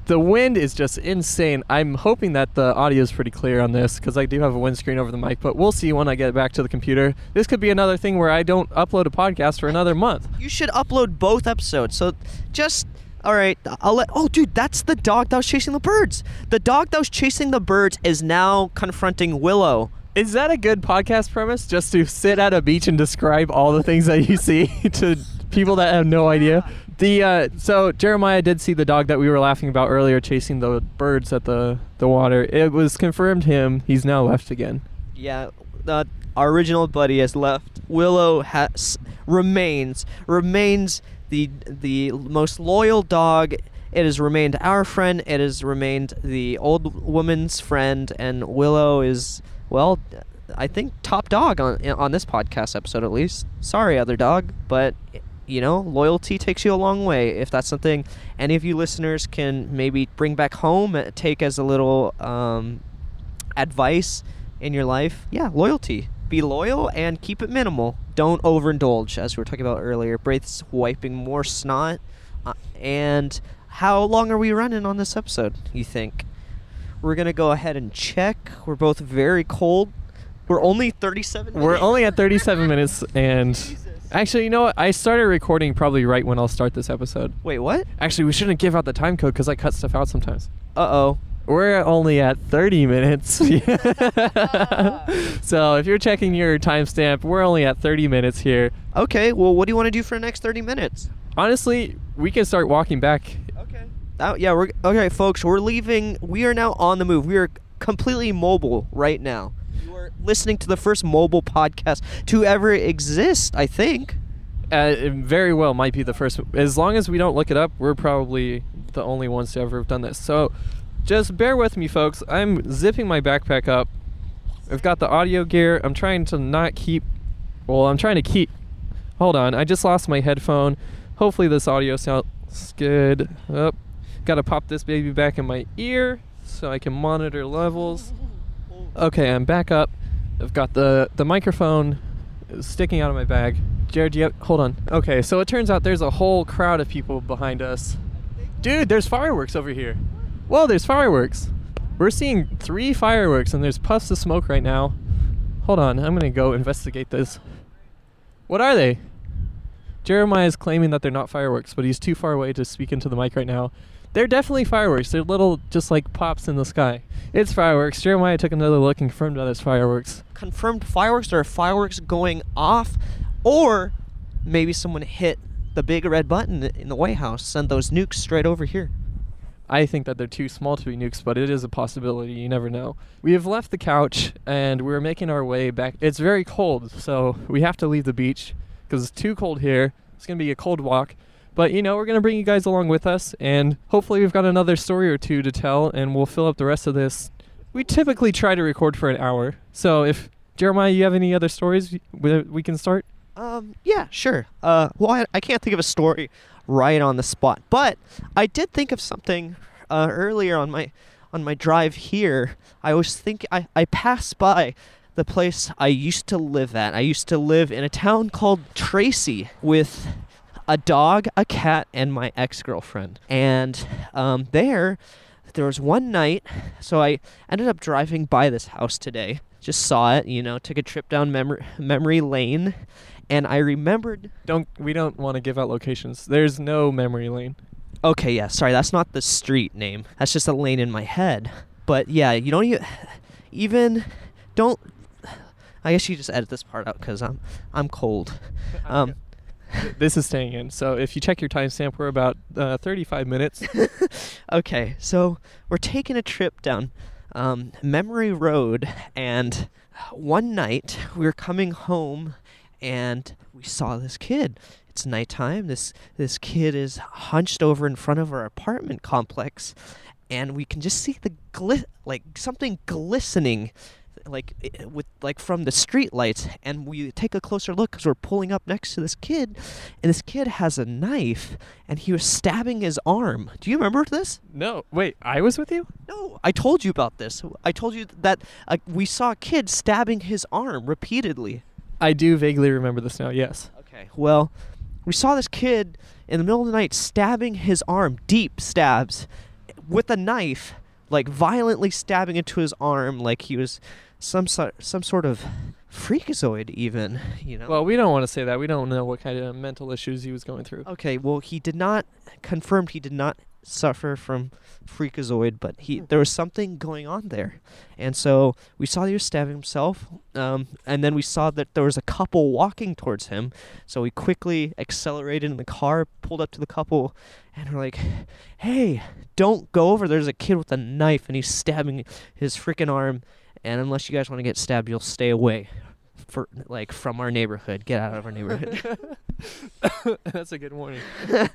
the wind is just insane. I'm hoping that the audio is pretty clear on this because I do have a windscreen over the mic, but we'll see when I get back to the computer. This could be another thing where I don't upload a podcast for another month. You should upload both episodes. So just all right, I'll let Oh dude, that's the dog that was chasing the birds. The dog that was chasing the birds is now confronting Willow. Is that a good podcast premise? Just to sit at a beach and describe all the things that you see to people that have no idea. The uh, so Jeremiah did see the dog that we were laughing about earlier chasing the birds at the the water. It was confirmed him. He's now left again. Yeah, the our original buddy has left. Willow has remains remains the the most loyal dog It has remained our friend. It has remained the old woman's friend, and Willow is well, I think top dog on on this podcast episode at least. Sorry, other dog, but you know, loyalty takes you a long way. If that's something any of you listeners can maybe bring back home, uh, take as a little um, advice in your life, yeah, loyalty. Be loyal and keep it minimal. Don't overindulge, as we were talking about earlier. Braith's wiping more snot. Uh, and how long are we running on this episode, you think? We're going to go ahead and check. We're both very cold. We're only 37 minutes. We're only at 37 minutes, and Jesus. actually, you know what? I started recording probably right when I'll start this episode. Wait, what? Actually, we shouldn't give out the time code because I cut stuff out sometimes. Uh oh. We're only at 30 minutes. so if you're checking your timestamp, we're only at 30 minutes here. Okay, well, what do you want to do for the next 30 minutes? Honestly, we can start walking back. Oh, yeah, we're okay, folks. We're leaving. We are now on the move. We are completely mobile right now. You are listening to the first mobile podcast to ever exist, I think. Uh, very well might be the first. As long as we don't look it up, we're probably the only ones to ever have done this. So just bear with me, folks. I'm zipping my backpack up. I've got the audio gear. I'm trying to not keep. Well, I'm trying to keep. Hold on. I just lost my headphone. Hopefully, this audio sounds good. Up. Gotta pop this baby back in my ear so I can monitor levels. Okay, I'm back up. I've got the the microphone sticking out of my bag. Jared, you have, hold on. Okay, so it turns out there's a whole crowd of people behind us. Dude, there's fireworks over here. Whoa, there's fireworks. We're seeing three fireworks and there's puffs of smoke right now. Hold on, I'm gonna go investigate this. What are they? Jeremiah is claiming that they're not fireworks, but he's too far away to speak into the mic right now. They're definitely fireworks. They're little, just like pops in the sky. It's fireworks. Jeremiah took another look and confirmed that it's fireworks. Confirmed fireworks. There are fireworks going off, or maybe someone hit the big red button in the White House, send those nukes straight over here. I think that they're too small to be nukes, but it is a possibility. You never know. We have left the couch and we're making our way back. It's very cold, so we have to leave the beach because it's too cold here. It's going to be a cold walk. But, you know, we're going to bring you guys along with us, and hopefully, we've got another story or two to tell, and we'll fill up the rest of this. We typically try to record for an hour. So, if Jeremiah, you have any other stories we can start? Um, yeah, sure. Uh, well, I, I can't think of a story right on the spot, but I did think of something uh, earlier on my on my drive here. I was think I I passed by the place I used to live at. I used to live in a town called Tracy with a dog, a cat, and my ex girlfriend. And um, there, there was one night. So I ended up driving by this house today. Just saw it, you know, took a trip down memory memory lane, and I remembered. Don't we don't want to give out locations. There's no memory lane. Okay, yeah, sorry, that's not the street name. That's just a lane in my head. But yeah, you don't even, even don't. I guess you just edit this part out because I'm I'm cold. Um, this is staying in. So if you check your timestamp, we're about uh, 35 minutes. okay, so we're taking a trip down um, Memory Road, and one night we were coming home, and we saw this kid. It's nighttime. This this kid is hunched over in front of our apartment complex, and we can just see the glit like something glistening like eh, eh, with like from the street lights and we take a closer look because we're pulling up next to this kid and this kid has a knife and he was stabbing his arm do you remember this no, wait, I was with you? no i told you about this i told you that uh, we saw a kid stabbing his arm repeatedly I do vaguely remember this now. Yes. okay well we saw this kid in the middle of the night stabbing his arm deep stabs eh, with a knife like violently stabbing into his arm like he was some sort some sort of freakazoid even you know? Well, we don't want to say that. We don't know what kind of mental issues he was going through. okay well he did not confirmed he did not suffer from freakazoid but he there was something going on there. And so we saw he was stabbing himself um, and then we saw that there was a couple walking towards him. So we quickly accelerated in the car pulled up to the couple and we're like hey don't go over there's a kid with a knife and he's stabbing his freaking arm and unless you guys want to get stabbed you'll stay away for like from our neighborhood get out of our neighborhood That's a good warning.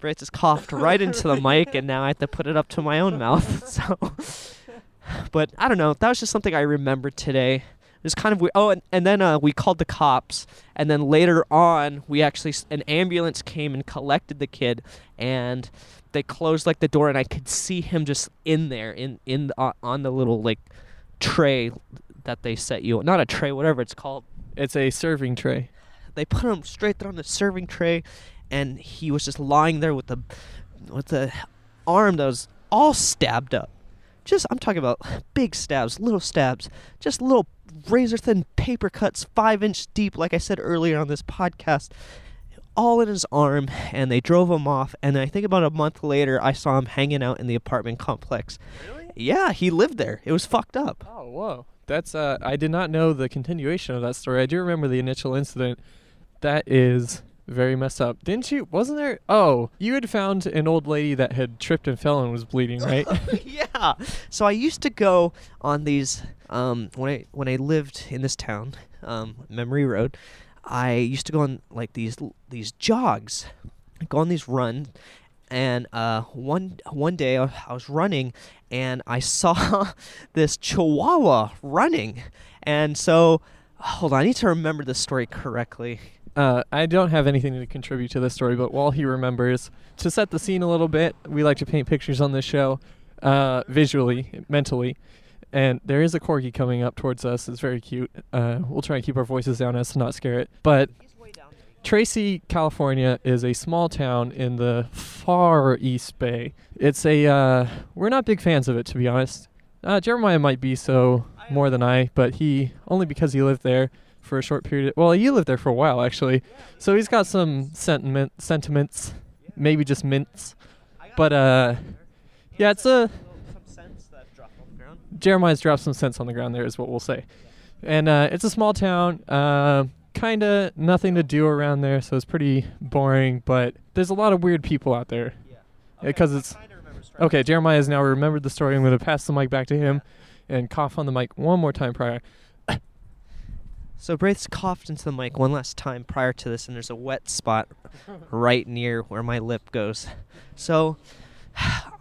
Braith just coughed right into the mic, and now I have to put it up to my own mouth. So, but I don't know. That was just something I remembered today. It was kind of weird. Oh, and, and then uh, we called the cops, and then later on, we actually an ambulance came and collected the kid, and they closed like the door, and I could see him just in there, in in the, uh, on the little like tray that they set you. Not a tray, whatever it's called It's a serving tray. they put him straight there on the serving tray, and he was just lying there with the with the arm that was all stabbed up. Just I'm talking about big stabs, little stabs, just little razor thin paper cuts, five inch deep, like I said earlier on this podcast. All in his arm, and they drove him off. And I think about a month later, I saw him hanging out in the apartment complex. Really? Yeah, he lived there. It was fucked up. Oh, whoa. That's uh I did not know the continuation of that story. I do remember the initial incident. That is very messed up. Didn't you wasn't there Oh, you had found an old lady that had tripped and fell and was bleeding, right? yeah. So I used to go on these um, when I when I lived in this town, um, Memory Road. I used to go on like these these jogs, go on these runs, and uh, one one day I I was running and I saw this Chihuahua running, and so hold on, I need to remember this story correctly. Uh, I don't have anything to contribute to this story, but while he remembers, to set the scene a little bit, we like to paint pictures on this show, uh, visually, mentally. And there is a corgi coming up towards us. It's very cute. Uh, we'll try and keep our voices down as to not scare it. But Tracy, California is a small town in the far East Bay. It's a, uh, we're not big fans of it, to be honest. Uh, Jeremiah might be so more than I, but he, only because he lived there for a short period. Well, you lived there for a while, actually. So he's got some sentiment, sentiments, maybe just mints. But, uh, yeah, it's a, Jeremiah's dropped some sense on the ground there, is what we'll say. And uh, it's a small town, uh, kind of nothing to do around there, so it's pretty boring. But there's a lot of weird people out there. Because it's okay. Jeremiah has now remembered the story. I'm going to pass the mic back to him, and cough on the mic one more time prior. So Braith's coughed into the mic one last time prior to this, and there's a wet spot right near where my lip goes. So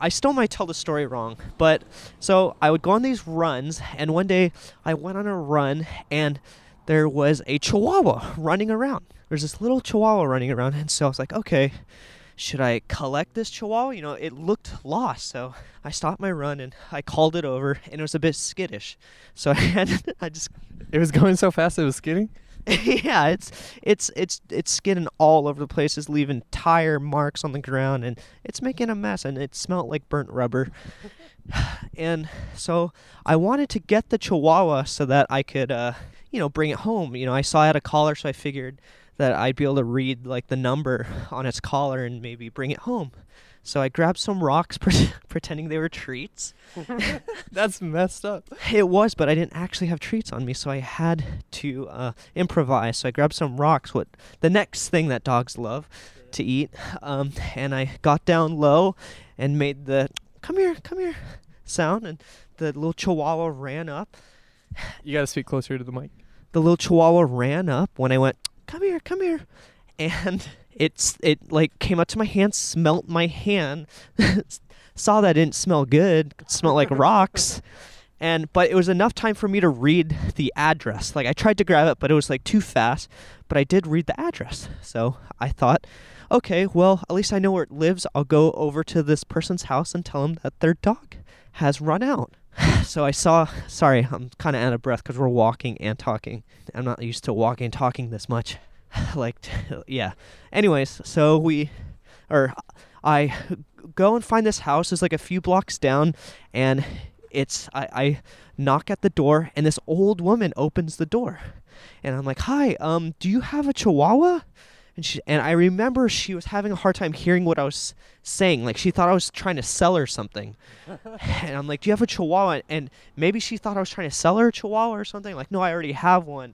I still might tell the story wrong, but so I would go on these runs, and one day I went on a run, and there was a chihuahua running around. There's this little chihuahua running around, and so I was like, okay, should I collect this chihuahua? You know, it looked lost, so I stopped my run and I called it over, and it was a bit skittish. So I had, I just It was going so fast it was skidding. yeah, it's it's it's it's skidding all over the place, it's leaving tire marks on the ground, and it's making a mess, and it smelled like burnt rubber. and so I wanted to get the Chihuahua so that I could, uh, you know, bring it home. You know, I saw it had a collar, so I figured that I'd be able to read like the number on its collar and maybe bring it home. So I grabbed some rocks, pre- pretending they were treats. That's messed up. It was, but I didn't actually have treats on me, so I had to uh, improvise. So I grabbed some rocks, what the next thing that dogs love to eat, um, and I got down low and made the "come here, come here" sound, and the little chihuahua ran up. You got to speak closer to the mic. The little chihuahua ran up when I went, "Come here, come here," and it's it like came up to my hand, smelt my hand, saw that it didn't smell good, smelled like rocks. And but it was enough time for me to read the address. Like I tried to grab it, but it was like too fast. But I did read the address. So I thought, okay, well, at least I know where it lives. I'll go over to this person's house and tell them that their dog has run out. So I saw, sorry, I'm kind of out of breath because we're walking and talking. I'm not used to walking and talking this much. like, yeah. Anyways, so we, or I go and find this house. It's like a few blocks down, and it's I, I knock at the door, and this old woman opens the door, and I'm like, "Hi, um, do you have a Chihuahua?" And she and I remember she was having a hard time hearing what I was saying. Like she thought I was trying to sell her something. and I'm like, "Do you have a Chihuahua?" And maybe she thought I was trying to sell her a Chihuahua or something. Like, no, I already have one.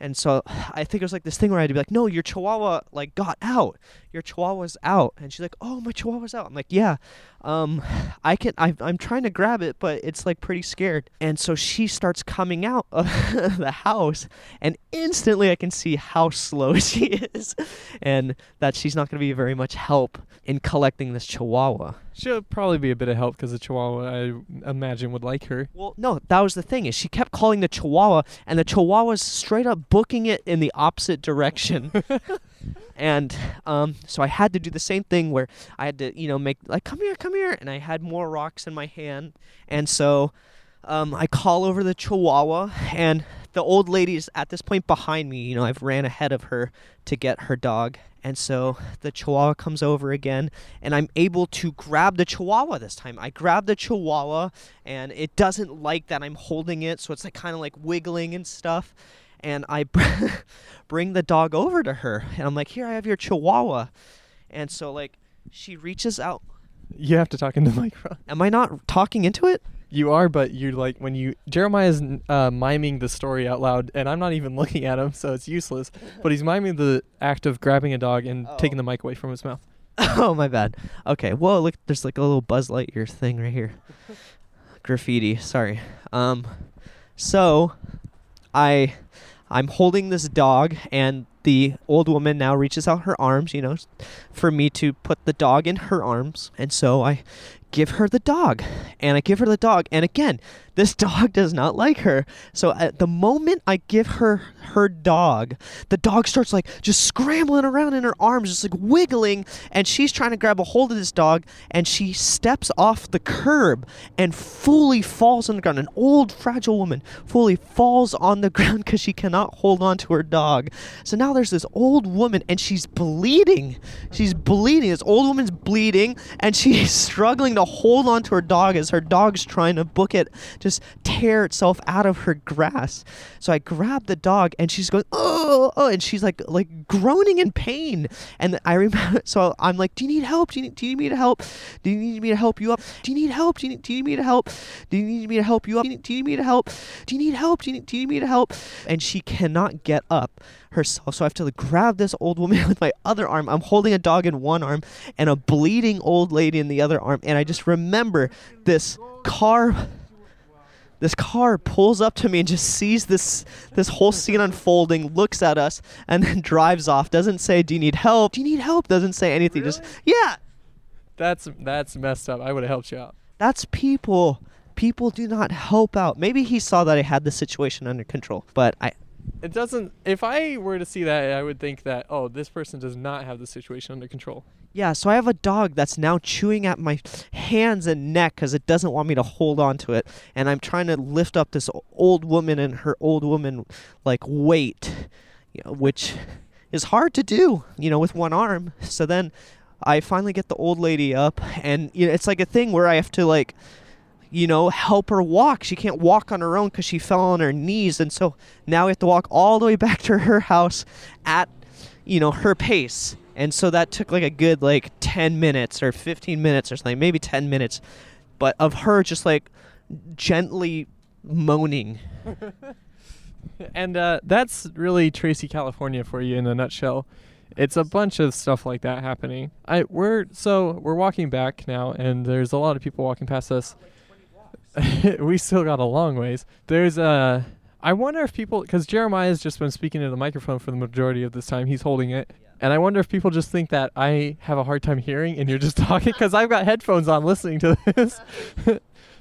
And so I think it was like this thing where I had to be like, no, your chihuahua like got out. Your chihuahua's out. And she's like, oh, my chihuahua's out. I'm like, yeah, um, I can, I, I'm trying to grab it, but it's like pretty scared. And so she starts coming out of the house and instantly I can see how slow she is and that she's not going to be very much help in collecting this chihuahua. She'll probably be a bit of help because the Chihuahua, I imagine, would like her. Well, no, that was the thing is she kept calling the chihuahua and the chihuahua's straight up booking it in the opposite direction. and um, so I had to do the same thing where I had to, you know, make like come here, come here, and I had more rocks in my hand, and so um, I call over the chihuahua, and the old lady's at this point behind me. You know, I've ran ahead of her to get her dog, and so the chihuahua comes over again, and I'm able to grab the chihuahua this time. I grab the chihuahua, and it doesn't like that I'm holding it, so it's like kind of like wiggling and stuff and I bring the dog over to her and I'm like, "Here, I have your chihuahua." And so like she reaches out. You have to talk into the microphone. Am I not talking into it? You are, but you're like when you Jeremiah's uh, miming the story out loud, and I'm not even looking at him, so it's useless. But he's miming the act of grabbing a dog and Oh. taking the mic away from his mouth. oh, my bad. Okay. Whoa, look, there's like a little Buzz Lightyear thing right here. Graffiti. Sorry. Um, so I, I'm holding this dog, and the old woman now reaches out her arms, you know, for me to put the dog in her arms, and so I give her the dog, and I give her the dog, and again, this dog does not like her. So at the moment I give her her dog, the dog starts like just scrambling around in her arms, just like wiggling, and she's trying to grab a hold of this dog, and she steps off the curb and fully falls on the ground. An old, fragile woman fully falls on the ground because she cannot hold on to her dog. So now there's this old woman, and she's bleeding. She's bleeding. This old woman's bleeding, and she's struggling to hold on to her dog as her dog's trying to book it, tear itself out of her grasp. So I grab the dog, and she's going, oh, oh, and she's like, like groaning in pain. And I remember, so I'm like, do you need help? Do you need, do you need me to help? Do you need me to help you up? Do you need help? Do you need, do you need me to help? Do you need me to help you up? Do you need, do you need me to help? Do you need help? Do you need, do you need me to help? And she cannot get up herself. So I have to like, grab this old woman with my other arm. I'm holding a dog in one arm and a bleeding old lady in the other arm. And I just remember this car this car pulls up to me and just sees this this whole scene unfolding, looks at us, and then drives off. Doesn't say, "Do you need help? Do you need help?" Doesn't say anything. Just yeah, That's that's messed up. I would have helped you out. that's people. People do not help out. Maybe he saw that I had the situation under control, but I It doesn't. If I were to see that, I would think that oh, this person does not have the situation under control. yeah. So I have a dog that's now chewing at my hands and neck because it doesn't want me to hold on to it, and I'm trying to lift up this old woman and her old woman like weight, you know, which is hard to do, you know, with one arm. So then I finally get the old lady up, and you know, it's like a thing where I have to like, you know, help her walk. She can't walk on her own because she fell on her knees, and so now we have to walk all the way back to her house at, you know, her pace. And so that took like a good like 10 minutes or 15 minutes or something, maybe 10 minutes, but of her just like gently moaning. And uh, that's really Tracy, California for you in a nutshell. It's a bunch of stuff like that happening. I we're so we're walking back now, and there's a lot of people walking past us. we still got a long ways. There's uh, I wonder if people because Jeremiah's just been speaking to the microphone for the majority of this time. He's holding it, and I wonder if people just think that I have a hard time hearing, and you're just talking because I've got headphones on listening to this.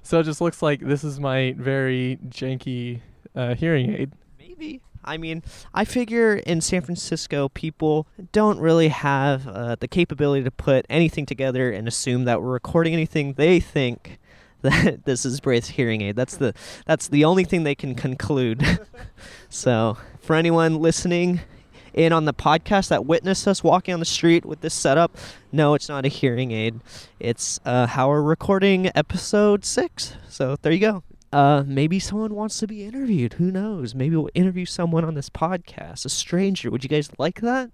so it just looks like this is my very janky uh, hearing aid. Maybe. I mean, I figure in San Francisco, people don't really have uh, the capability to put anything together and assume that we're recording anything. They think that this is Braith's hearing aid. That's the that's the only thing they can conclude. so, for anyone listening in on the podcast that witnessed us walking on the street with this setup, no, it's not a hearing aid. It's uh, how we're recording episode six. So there you go. Uh, maybe someone wants to be interviewed. Who knows? Maybe we'll interview someone on this podcast, a stranger. Would you guys like that?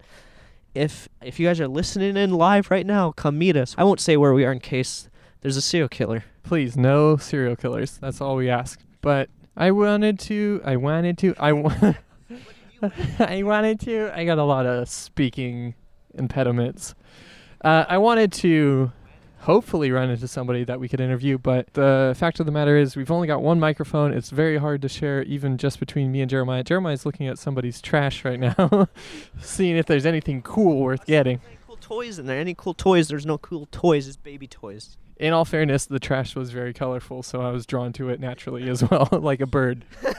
If if you guys are listening in live right now, come meet us. I won't say where we are in case there's a serial killer. Please, no serial killers. That's all we ask. But I wanted to. I wanted to. I. wa- I wanted to. I got a lot of speaking impediments. Uh, I wanted to hopefully run into somebody that we could interview, but the fact of the matter is we've only got one microphone. It's very hard to share even just between me and Jeremiah. Jeremiah's looking at somebody's trash right now, seeing if there's anything cool worth getting. Any cool toys in there? Any cool toys? There's no cool toys. It's baby toys. In all fairness, the trash was very colorful, so I was drawn to it naturally as well, like a bird.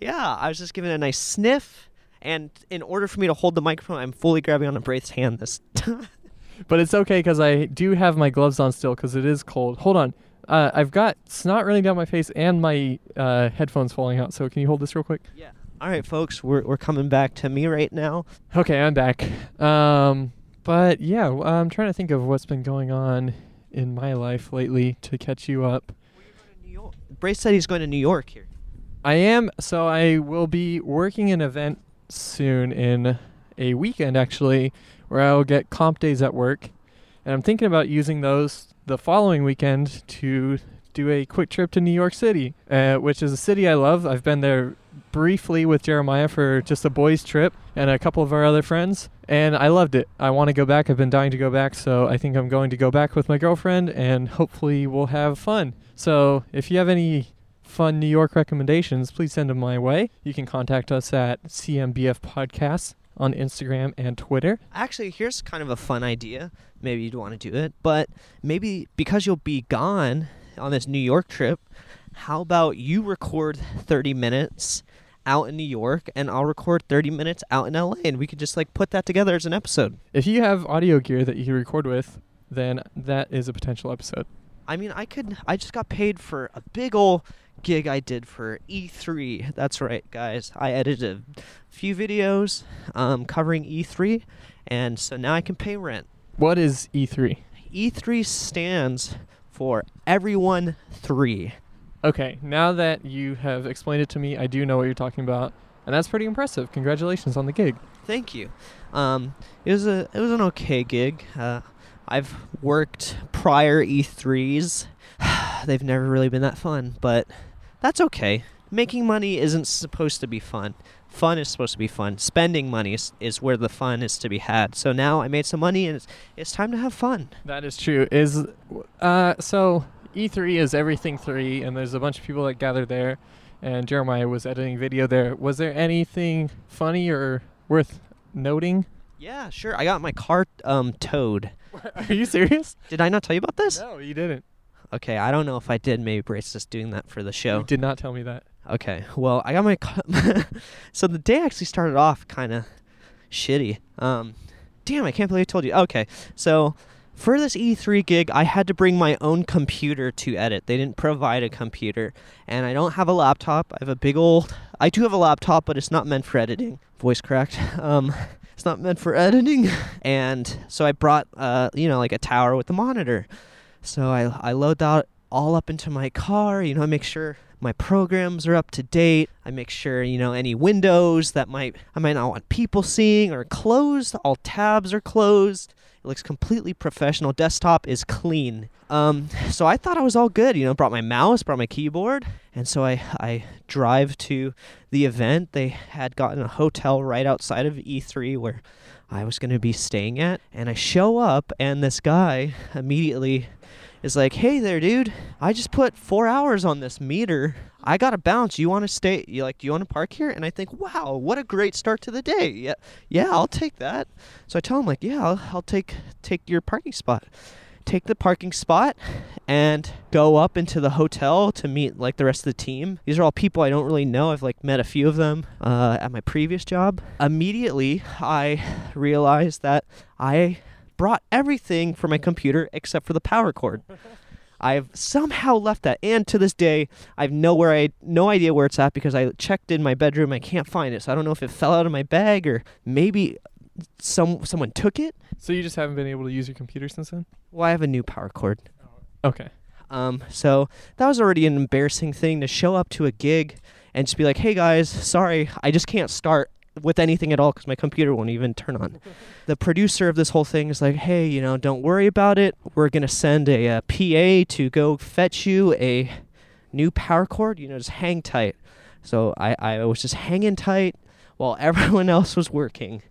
Yeah, I was just giving it a nice sniff. And in order for me to hold the microphone, I'm fully grabbing on a Braith's hand this time. But it's okay because I do have my gloves on still because it is cold. Hold on. Uh, I've got snot running down my face and my uh, headphones falling out. So can you hold this real quick? yeah. All right, folks, we're, we're coming back to me right now. Okay, I'm back. Um, but yeah, I'm trying to think of what's been going on in my life lately to catch you up. New York. Braith said he's going to New York here. I am so I will be working an event soon in a weekend actually where I'll get comp days at work and I'm thinking about using those the following weekend to do a quick trip to New York City, uh, which is a city I love. I've been there briefly with Jeremiah for just a boys' trip and a couple of our other friends, and I loved it. I want to go back. I've been dying to go back, so I think I'm going to go back with my girlfriend, and hopefully we'll have fun. So if you have any fun New York recommendations, please send them my way. You can contact us at CMBF Podcasts on Instagram and Twitter. Actually, here's kind of a fun idea. Maybe you'd want to do it, but maybe because you'll be gone on this New York trip, how about you record 30 minutes out in New York and I'll record 30 minutes out in LA and we could just like put that together as an episode. If you have audio gear that you can record with, then that is a potential episode. I mean, I could I just got paid for a big ol' gig I did for E3. That's right, guys. I edited a few videos um, covering E3 and so now I can pay rent. What is E E3? E3 stands for everyone 3. Okay, now that you have explained it to me, I do know what you're talking about, and that's pretty impressive. Congratulations on the gig. Thank you. Um, it was a it was an okay gig. Uh, I've worked prior E3s. They've never really been that fun, but that's okay. Making money isn't supposed to be fun. Fun is supposed to be fun. Spending money is, is where the fun is to be had. So now I made some money and it's, it's time to have fun. That is true. Is uh so E3 is everything 3 and there's a bunch of people that gather there and Jeremiah was editing video there. Was there anything funny or worth noting? Yeah, sure. I got my car um, towed. Are you serious? Did I not tell you about this? No, you didn't. Okay, I don't know if I did. Maybe Braith just doing that for the show. You did not tell me that. Okay. Well, I got my. Co- so the day actually started off kind of shitty. Um, damn, I can't believe I told you. Okay, so for this E3 gig, I had to bring my own computer to edit. They didn't provide a computer, and I don't have a laptop. I have a big old. I do have a laptop, but it's not meant for editing. Voice cracked. Um, it's not meant for editing, and so I brought, uh, you know, like a tower with a monitor. So I I load that all up into my car. You know, I make sure my programs are up to date. I make sure you know any windows that might I might not want people seeing are closed. All tabs are closed. It looks completely professional. Desktop is clean. Um, so I thought I was all good. You know, brought my mouse, brought my keyboard, and so I I drive to the event. They had gotten a hotel right outside of E3 where I was going to be staying at, and I show up, and this guy immediately is like, "Hey there, dude! I just put four hours on this meter. I gotta bounce. You want to stay? You like? Do you want to park here?" And I think, "Wow, what a great start to the day! Yeah, yeah, I'll take that." So I tell him like, "Yeah, I'll, I'll take take your parking spot." Take the parking spot and go up into the hotel to meet like the rest of the team. These are all people I don't really know. I've like met a few of them uh, at my previous job. Immediately, I realized that I brought everything for my computer except for the power cord. I've somehow left that, and to this day, I've nowhere I no idea where it's at because I checked in my bedroom. I can't find it, so I don't know if it fell out of my bag or maybe some someone took it. So you just haven't been able to use your computer since then? Well, I have a new power cord. Okay. Um, so that was already an embarrassing thing to show up to a gig and just be like, "Hey guys, sorry, I just can't start with anything at all because my computer won't even turn on." the producer of this whole thing is like, "Hey, you know, don't worry about it. We're gonna send a, uh PA to go fetch you a new power cord. You know, just hang tight." So I, I was just hanging tight while everyone else was working.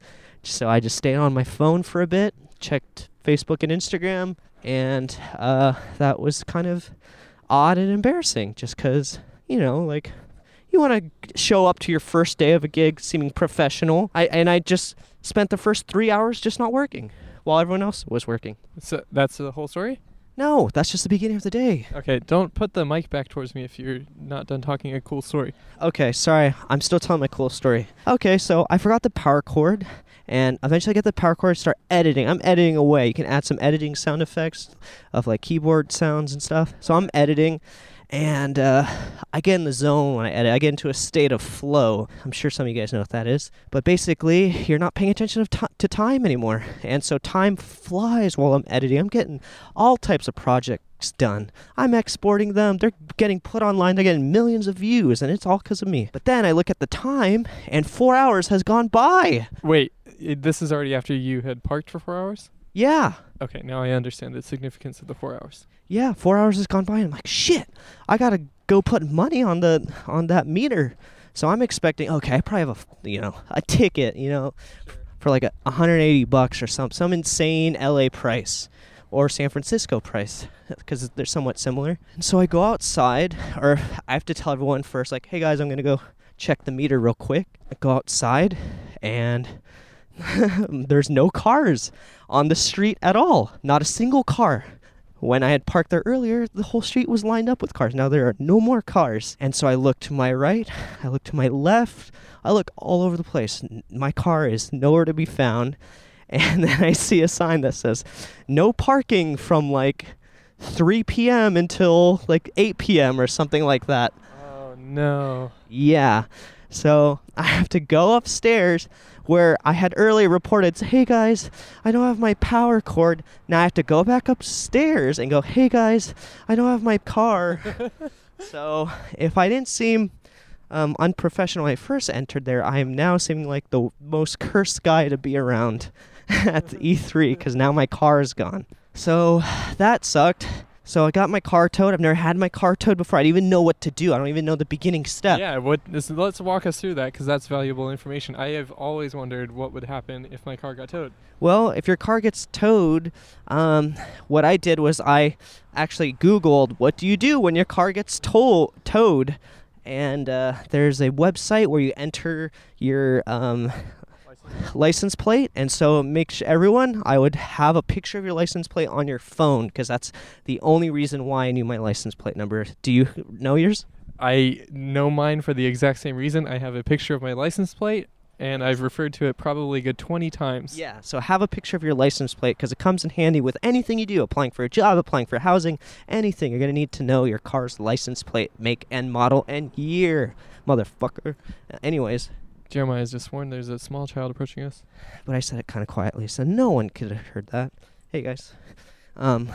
So I just stayed on my phone for a bit, checked Facebook and Instagram, and uh, that was kind of odd and embarrassing just because, you know, like you want to show up to your first day of a gig seeming professional. I and I just spent the first 3 hours just not working while everyone else was working. So that's the whole story. No, that's just the beginning of the day. Okay, don't put the mic back towards me if you're not done talking a cool story. Okay, sorry. I'm still telling my cool story. Okay, so I forgot the power cord and eventually I get the power cord start editing. I'm editing away. You can add some editing sound effects of like keyboard sounds and stuff. So I'm editing and uh, I get in the zone when I edit. I get into a state of flow. I'm sure some of you guys know what that is. But basically, you're not paying attention t- to time anymore. And so time flies while I'm editing. I'm getting all types of projects done. I'm exporting them. They're getting put online. They're getting millions of views, and it's all because of me. But then I look at the time, and four hours has gone by. Wait, this is already after you had parked for four hours? Yeah. Okay, now I understand the significance of the four hours. Yeah, four hours has gone by, and I'm like, shit, I gotta go put money on the on that meter. So I'm expecting, okay, I probably have a you know a ticket, you know, for like a 180 bucks or some some insane LA price or San Francisco price because they're somewhat similar. And so I go outside, or I have to tell everyone first, like, hey guys, I'm gonna go check the meter real quick. I go outside, and there's no cars on the street at all. Not a single car. When I had parked there earlier, the whole street was lined up with cars. Now there are no more cars. And so I look to my right, I look to my left, I look all over the place. My car is nowhere to be found. And then I see a sign that says, no parking from like 3 p.m. until like 8 p.m. or something like that. Oh, no. Yeah. So I have to go upstairs where I had earlier reported, hey guys, I don't have my power cord. Now I have to go back upstairs and go, hey guys, I don't have my car. so if I didn't seem um, unprofessional when I first entered there, I am now seeming like the most cursed guy to be around at the E3 because now my car is gone. So that sucked. So I got my car towed. I've never had my car towed before. I didn't even know what to do. I don't even know the beginning step. Yeah, what, this, let's walk us through that because that's valuable information. I have always wondered what would happen if my car got towed. Well, if your car gets towed, um, what I did was I actually Googled what do you do when your car gets tow- towed, and uh, there's a website where you enter your um, license plate and so make sure everyone i would have a picture of your license plate on your phone because that's the only reason why i knew my license plate number do you know yours I know mine for the exact same reason. I have a picture of my license plate, and I've referred to it probably a good 20 times. yeah so have a picture of your license plate because it comes in handy with anything you do applying for a job applying for housing anything you're going to need to know your car's license plate make and model and year motherfucker anyways Jeremiah has just warned there's a small child approaching us. but I said it kind of quietly, so no one could have heard that. Hey guys, um,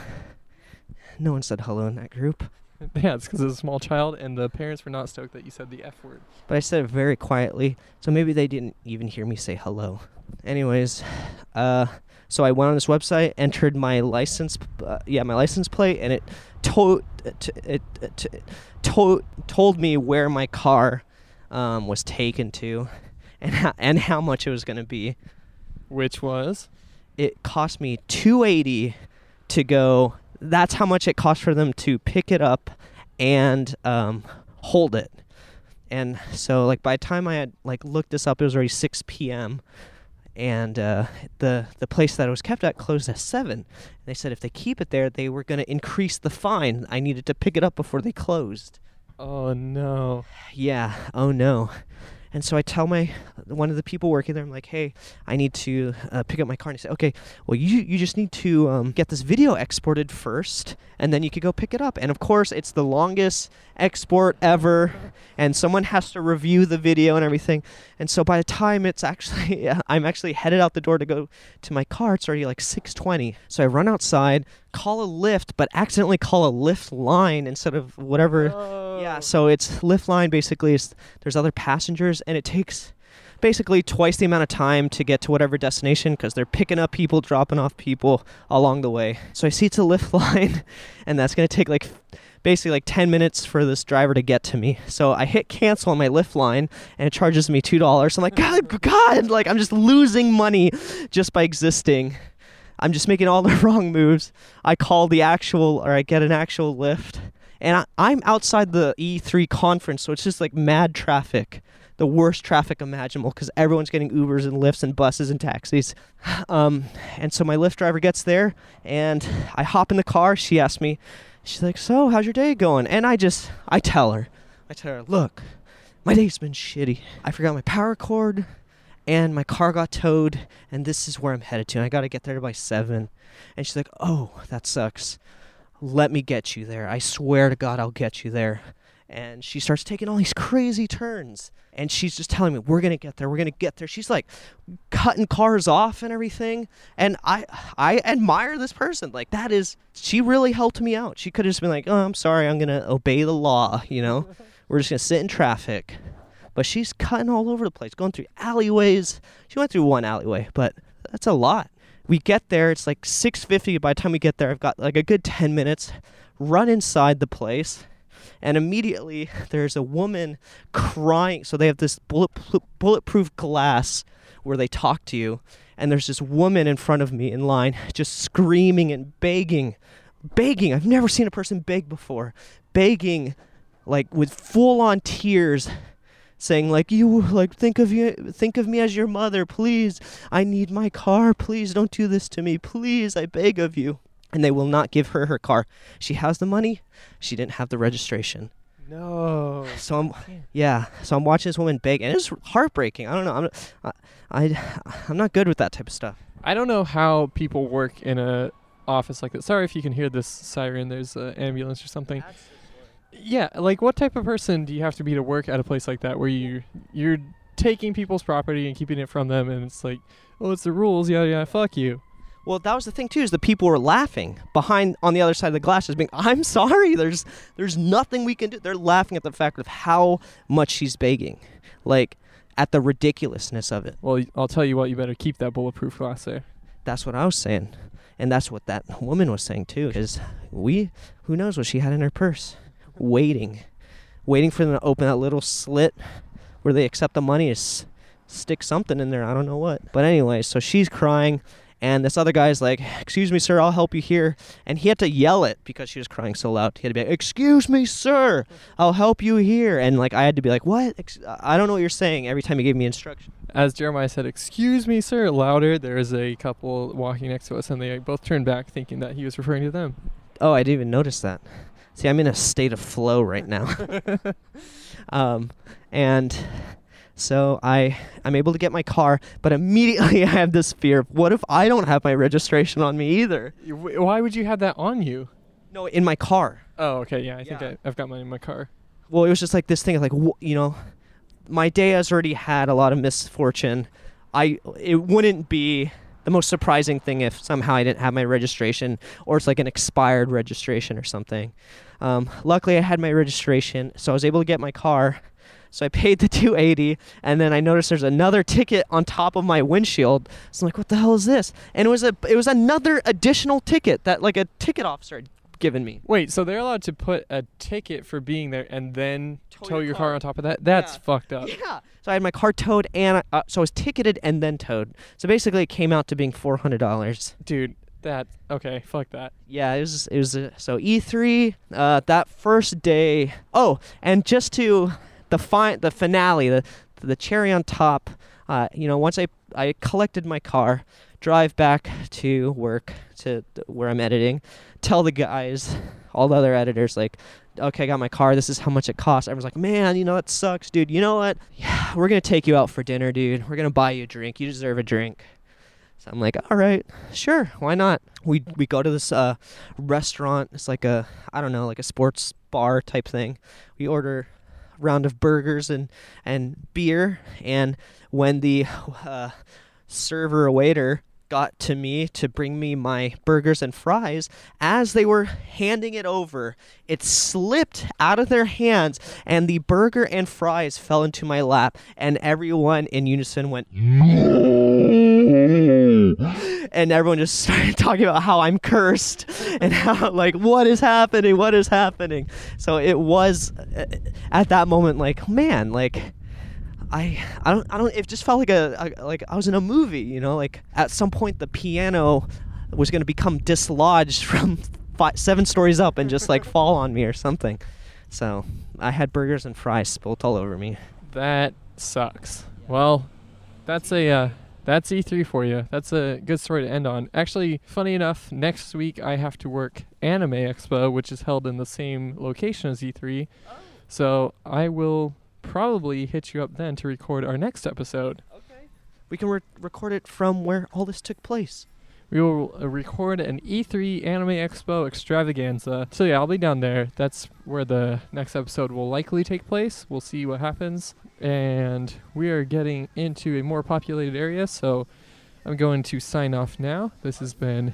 no one said hello in that group, yeah, it's because it's a small child, and the parents were not stoked that you said the F word. but I said it very quietly, so maybe they didn't even hear me say hello. Anyways, uh, so I went on this website, entered my license, uh, yeah, my license plate, and it told t- it t- told told me where my car um, was taken to, and how, and how much it was going to be. Which was? it cost me 280 to go. That's how much it cost for them to pick it up and um, hold it. And so like by the time i had like looked this up it was already 6 p.m and uh, the the place that it was kept at closed at 7 and they said if they keep it there they were going to increase the fine. I needed to pick it up before they closed. Oh no. yeah. Oh no and so i tell my one of the people working there i'm like hey i need to uh, pick up my car. And he said okay well you you just need to um, get this video exported first and then you could go pick it up. And of course it's the longest export ever and someone has to review the video and everything. And so by the time it's actually i'm actually headed out the door to go to my car it's already like 6.20 so i run outside call a Lyft but accidentally call a Lyft line instead of whatever yeah, so it's Lyft line basically is there's other passengers and it takes basically twice the amount of time to get to whatever destination because they're picking up people, dropping off people along the way. So I see it's a Lyft line and that's going to take like basically like 10 minutes for this driver to get to me. So I hit cancel on my Lyft line and it charges me $2. So I'm like, God, God, like I'm just losing money just by existing. I'm just making all the wrong moves. I call the actual, or I get an actual Lyft. And I, I'm outside the E3 conference, so it's just like mad traffic. The worst traffic imaginable because everyone's getting Ubers and Lyfts and buses and taxis. Um, and so my Lyft driver gets there and I hop in the car. She asks me, she's like, So, how's your day going? And I just, I tell her, I tell her, Look, my day's been shitty. I forgot my power cord and my car got towed and this is where I'm headed to. And I got to get there by 7. And she's like, "Oh, that sucks. Let me get you there. I swear to God I'll get you there." And she starts taking all these crazy turns. And she's just telling me, "We're going to get there. We're going to get there." She's like cutting cars off and everything. And I I admire this person. Like that is she really helped me out. She could have just been like, "Oh, I'm sorry. I'm going to obey the law, you know. We're just going to sit in traffic." But she's cutting all over the place, going through alleyways. She went through one alleyway, but that's a lot. We get there, it's like 6:50 by the time we get there. I've got like a good 10 minutes. Run inside the place, and immediately there's a woman crying. So they have this bullet, bulletproof glass where they talk to you, and there's this woman in front of me in line just screaming and begging, begging. I've never seen a person beg before, begging like with full on tears saying like you like think of you think of me as your mother please. I need my car please don't do this to me please i beg of you. And they will not give her her car. She has the money. She didn't have the registration. No. so i'm yeah so i'm watching this woman beg and it's heartbreaking. I don't know i'm I, I i'm not good with that type of stuff. I don't know how people work in a office like that. Sorry if you can hear this siren. There's an ambulance or something. Yeah, like what type of person do you have to be to work at a place like that where you you're taking people's property and keeping it from them and it's like, oh, it's the rules, yeah, yeah, fuck you. Well, that was the thing too. Is the people were laughing behind on the other side of the glass, just being, "I'm sorry. There's there's nothing we can do." They're laughing at the fact of how much she's begging, like at the ridiculousness of it. Well, I'll tell you what, you better keep that bulletproof glass there. That's what I was saying, and that's what that woman was saying too. Because we, who knows what she had in her purse, waiting, waiting for them to open that little slit where they accept the money, to s- stick something in there. I don't know what. But anyway, so she's crying. And this other guy's like, "Excuse me, sir, I'll help you here." And he had to yell it because she was crying so loud. He had to be like, "Excuse me, sir, I'll help you here." And like I had to be like, "What? I don't know what you're saying." Every time he gave me instructions. As Jeremiah said, "Excuse me, sir," louder. There is a couple walking next to us, and they both turned back, thinking that he was referring to them. Oh, I didn't even notice that. See, I'm in a state of flow right now. um, and so I I'm able to get my car, but immediately I have this fear of what if I don't have my registration on me either? Why would you have that on you? No, in my car. Oh, okay, yeah, I think Yeah. I, I've got mine in my car. Well, it was just like this thing of like you know, my day has already had a lot of misfortune. I it wouldn't be the most surprising thing if somehow I didn't have my registration or it's like an expired registration or something. Um, luckily, I had my registration, so I was able to get my car. So I paid the 280, and then I noticed there's another ticket on top of my windshield. So I'm like, "What the hell is this?" And it was a it was another additional ticket that like a ticket officer had given me. Wait, so they're allowed to put a ticket for being there and then Tow tow, your your car. car. on top of that? That's Yeah. fucked up. Yeah. So I had my car towed, and I, uh, so I was ticketed and then towed. So basically, it came out to being four hundred dollars. Dude, that okay, fuck that. Yeah, it was it was so E3 uh, that first day. Oh, and just to the fi- the finale, the the cherry on top. Uh, you know, once I I collected my car, drive back to work to where I'm editing, tell the guys, all the other editors, like, okay, I got my car. This is how much it costs. Everyone's like, man, you know it sucks, dude. You know what? Yeah, we're gonna take you out for dinner, dude. We're gonna buy you a drink. You deserve a drink. So I'm like, all right, sure, why not? We we go to this uh, restaurant. It's like a I don't know, like a sports bar type thing. We order a round of burgers and and beer. And when the uh, server waiter got to me to bring me my burgers and fries, as they were handing it over, it slipped out of their hands, and the burger and fries fell into my lap, and everyone in unison went. and everyone just started talking about how I'm cursed and how like what is happening, what is happening. So it was uh, at that moment like man, like I I don't I don't it just felt like a, a like I was in a movie, you know, like at some point the piano was going to become dislodged from five, seven stories up and just like fall on me or something. So I had burgers and fries spilt all over me. That sucks. Well, that's a uh, that's E3 for you. That's a good story to end on. Actually, funny enough, next week I have to work Anime Expo, which is held in the same location as E3. So I will probably hit you up then to record our next episode. Okay. We can re- record it from where all this took place. We will uh, record an E3 Anime Expo extravaganza. So yeah, I'll be down there. That's where the next episode will likely take place. We'll see what happens. And we are getting into a more populated area, so I'm going to sign off now. This has been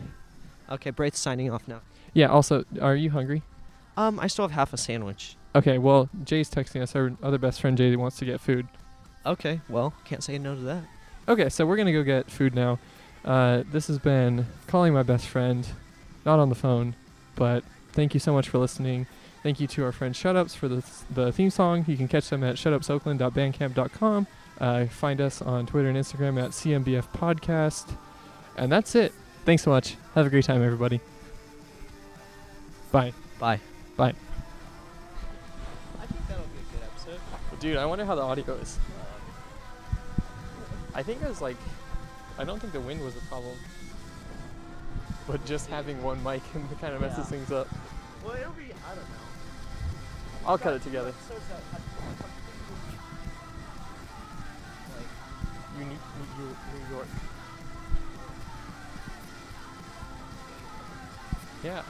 Okay, Braith's signing off now. Yeah, also, are you hungry? Um, I still have half a sandwich. Okay, well, Jay's texting us. Our other best friend Jay wants to get food. Okay, well, can't say no to that. Okay, so we're gonna go get food now. Uh, this has been calling my best friend, not on the phone, but thank you so much for listening. Thank you to our friend Shutups for the the theme song. You can catch them at shutupsoakland.bandcamp.com. Uh, find us on Twitter and Instagram at CMBF Podcast. And that's it. Thanks so much. Have a great time, everybody. Bye. Bye. Bye. Dude, I wonder how the audio is. I think it was like, I don't think the wind was a problem, but just having one mic kind of messes Yeah. things up. Well, it'll be, I don't know. I'll cut it together. Unique New York. New York. Yeah.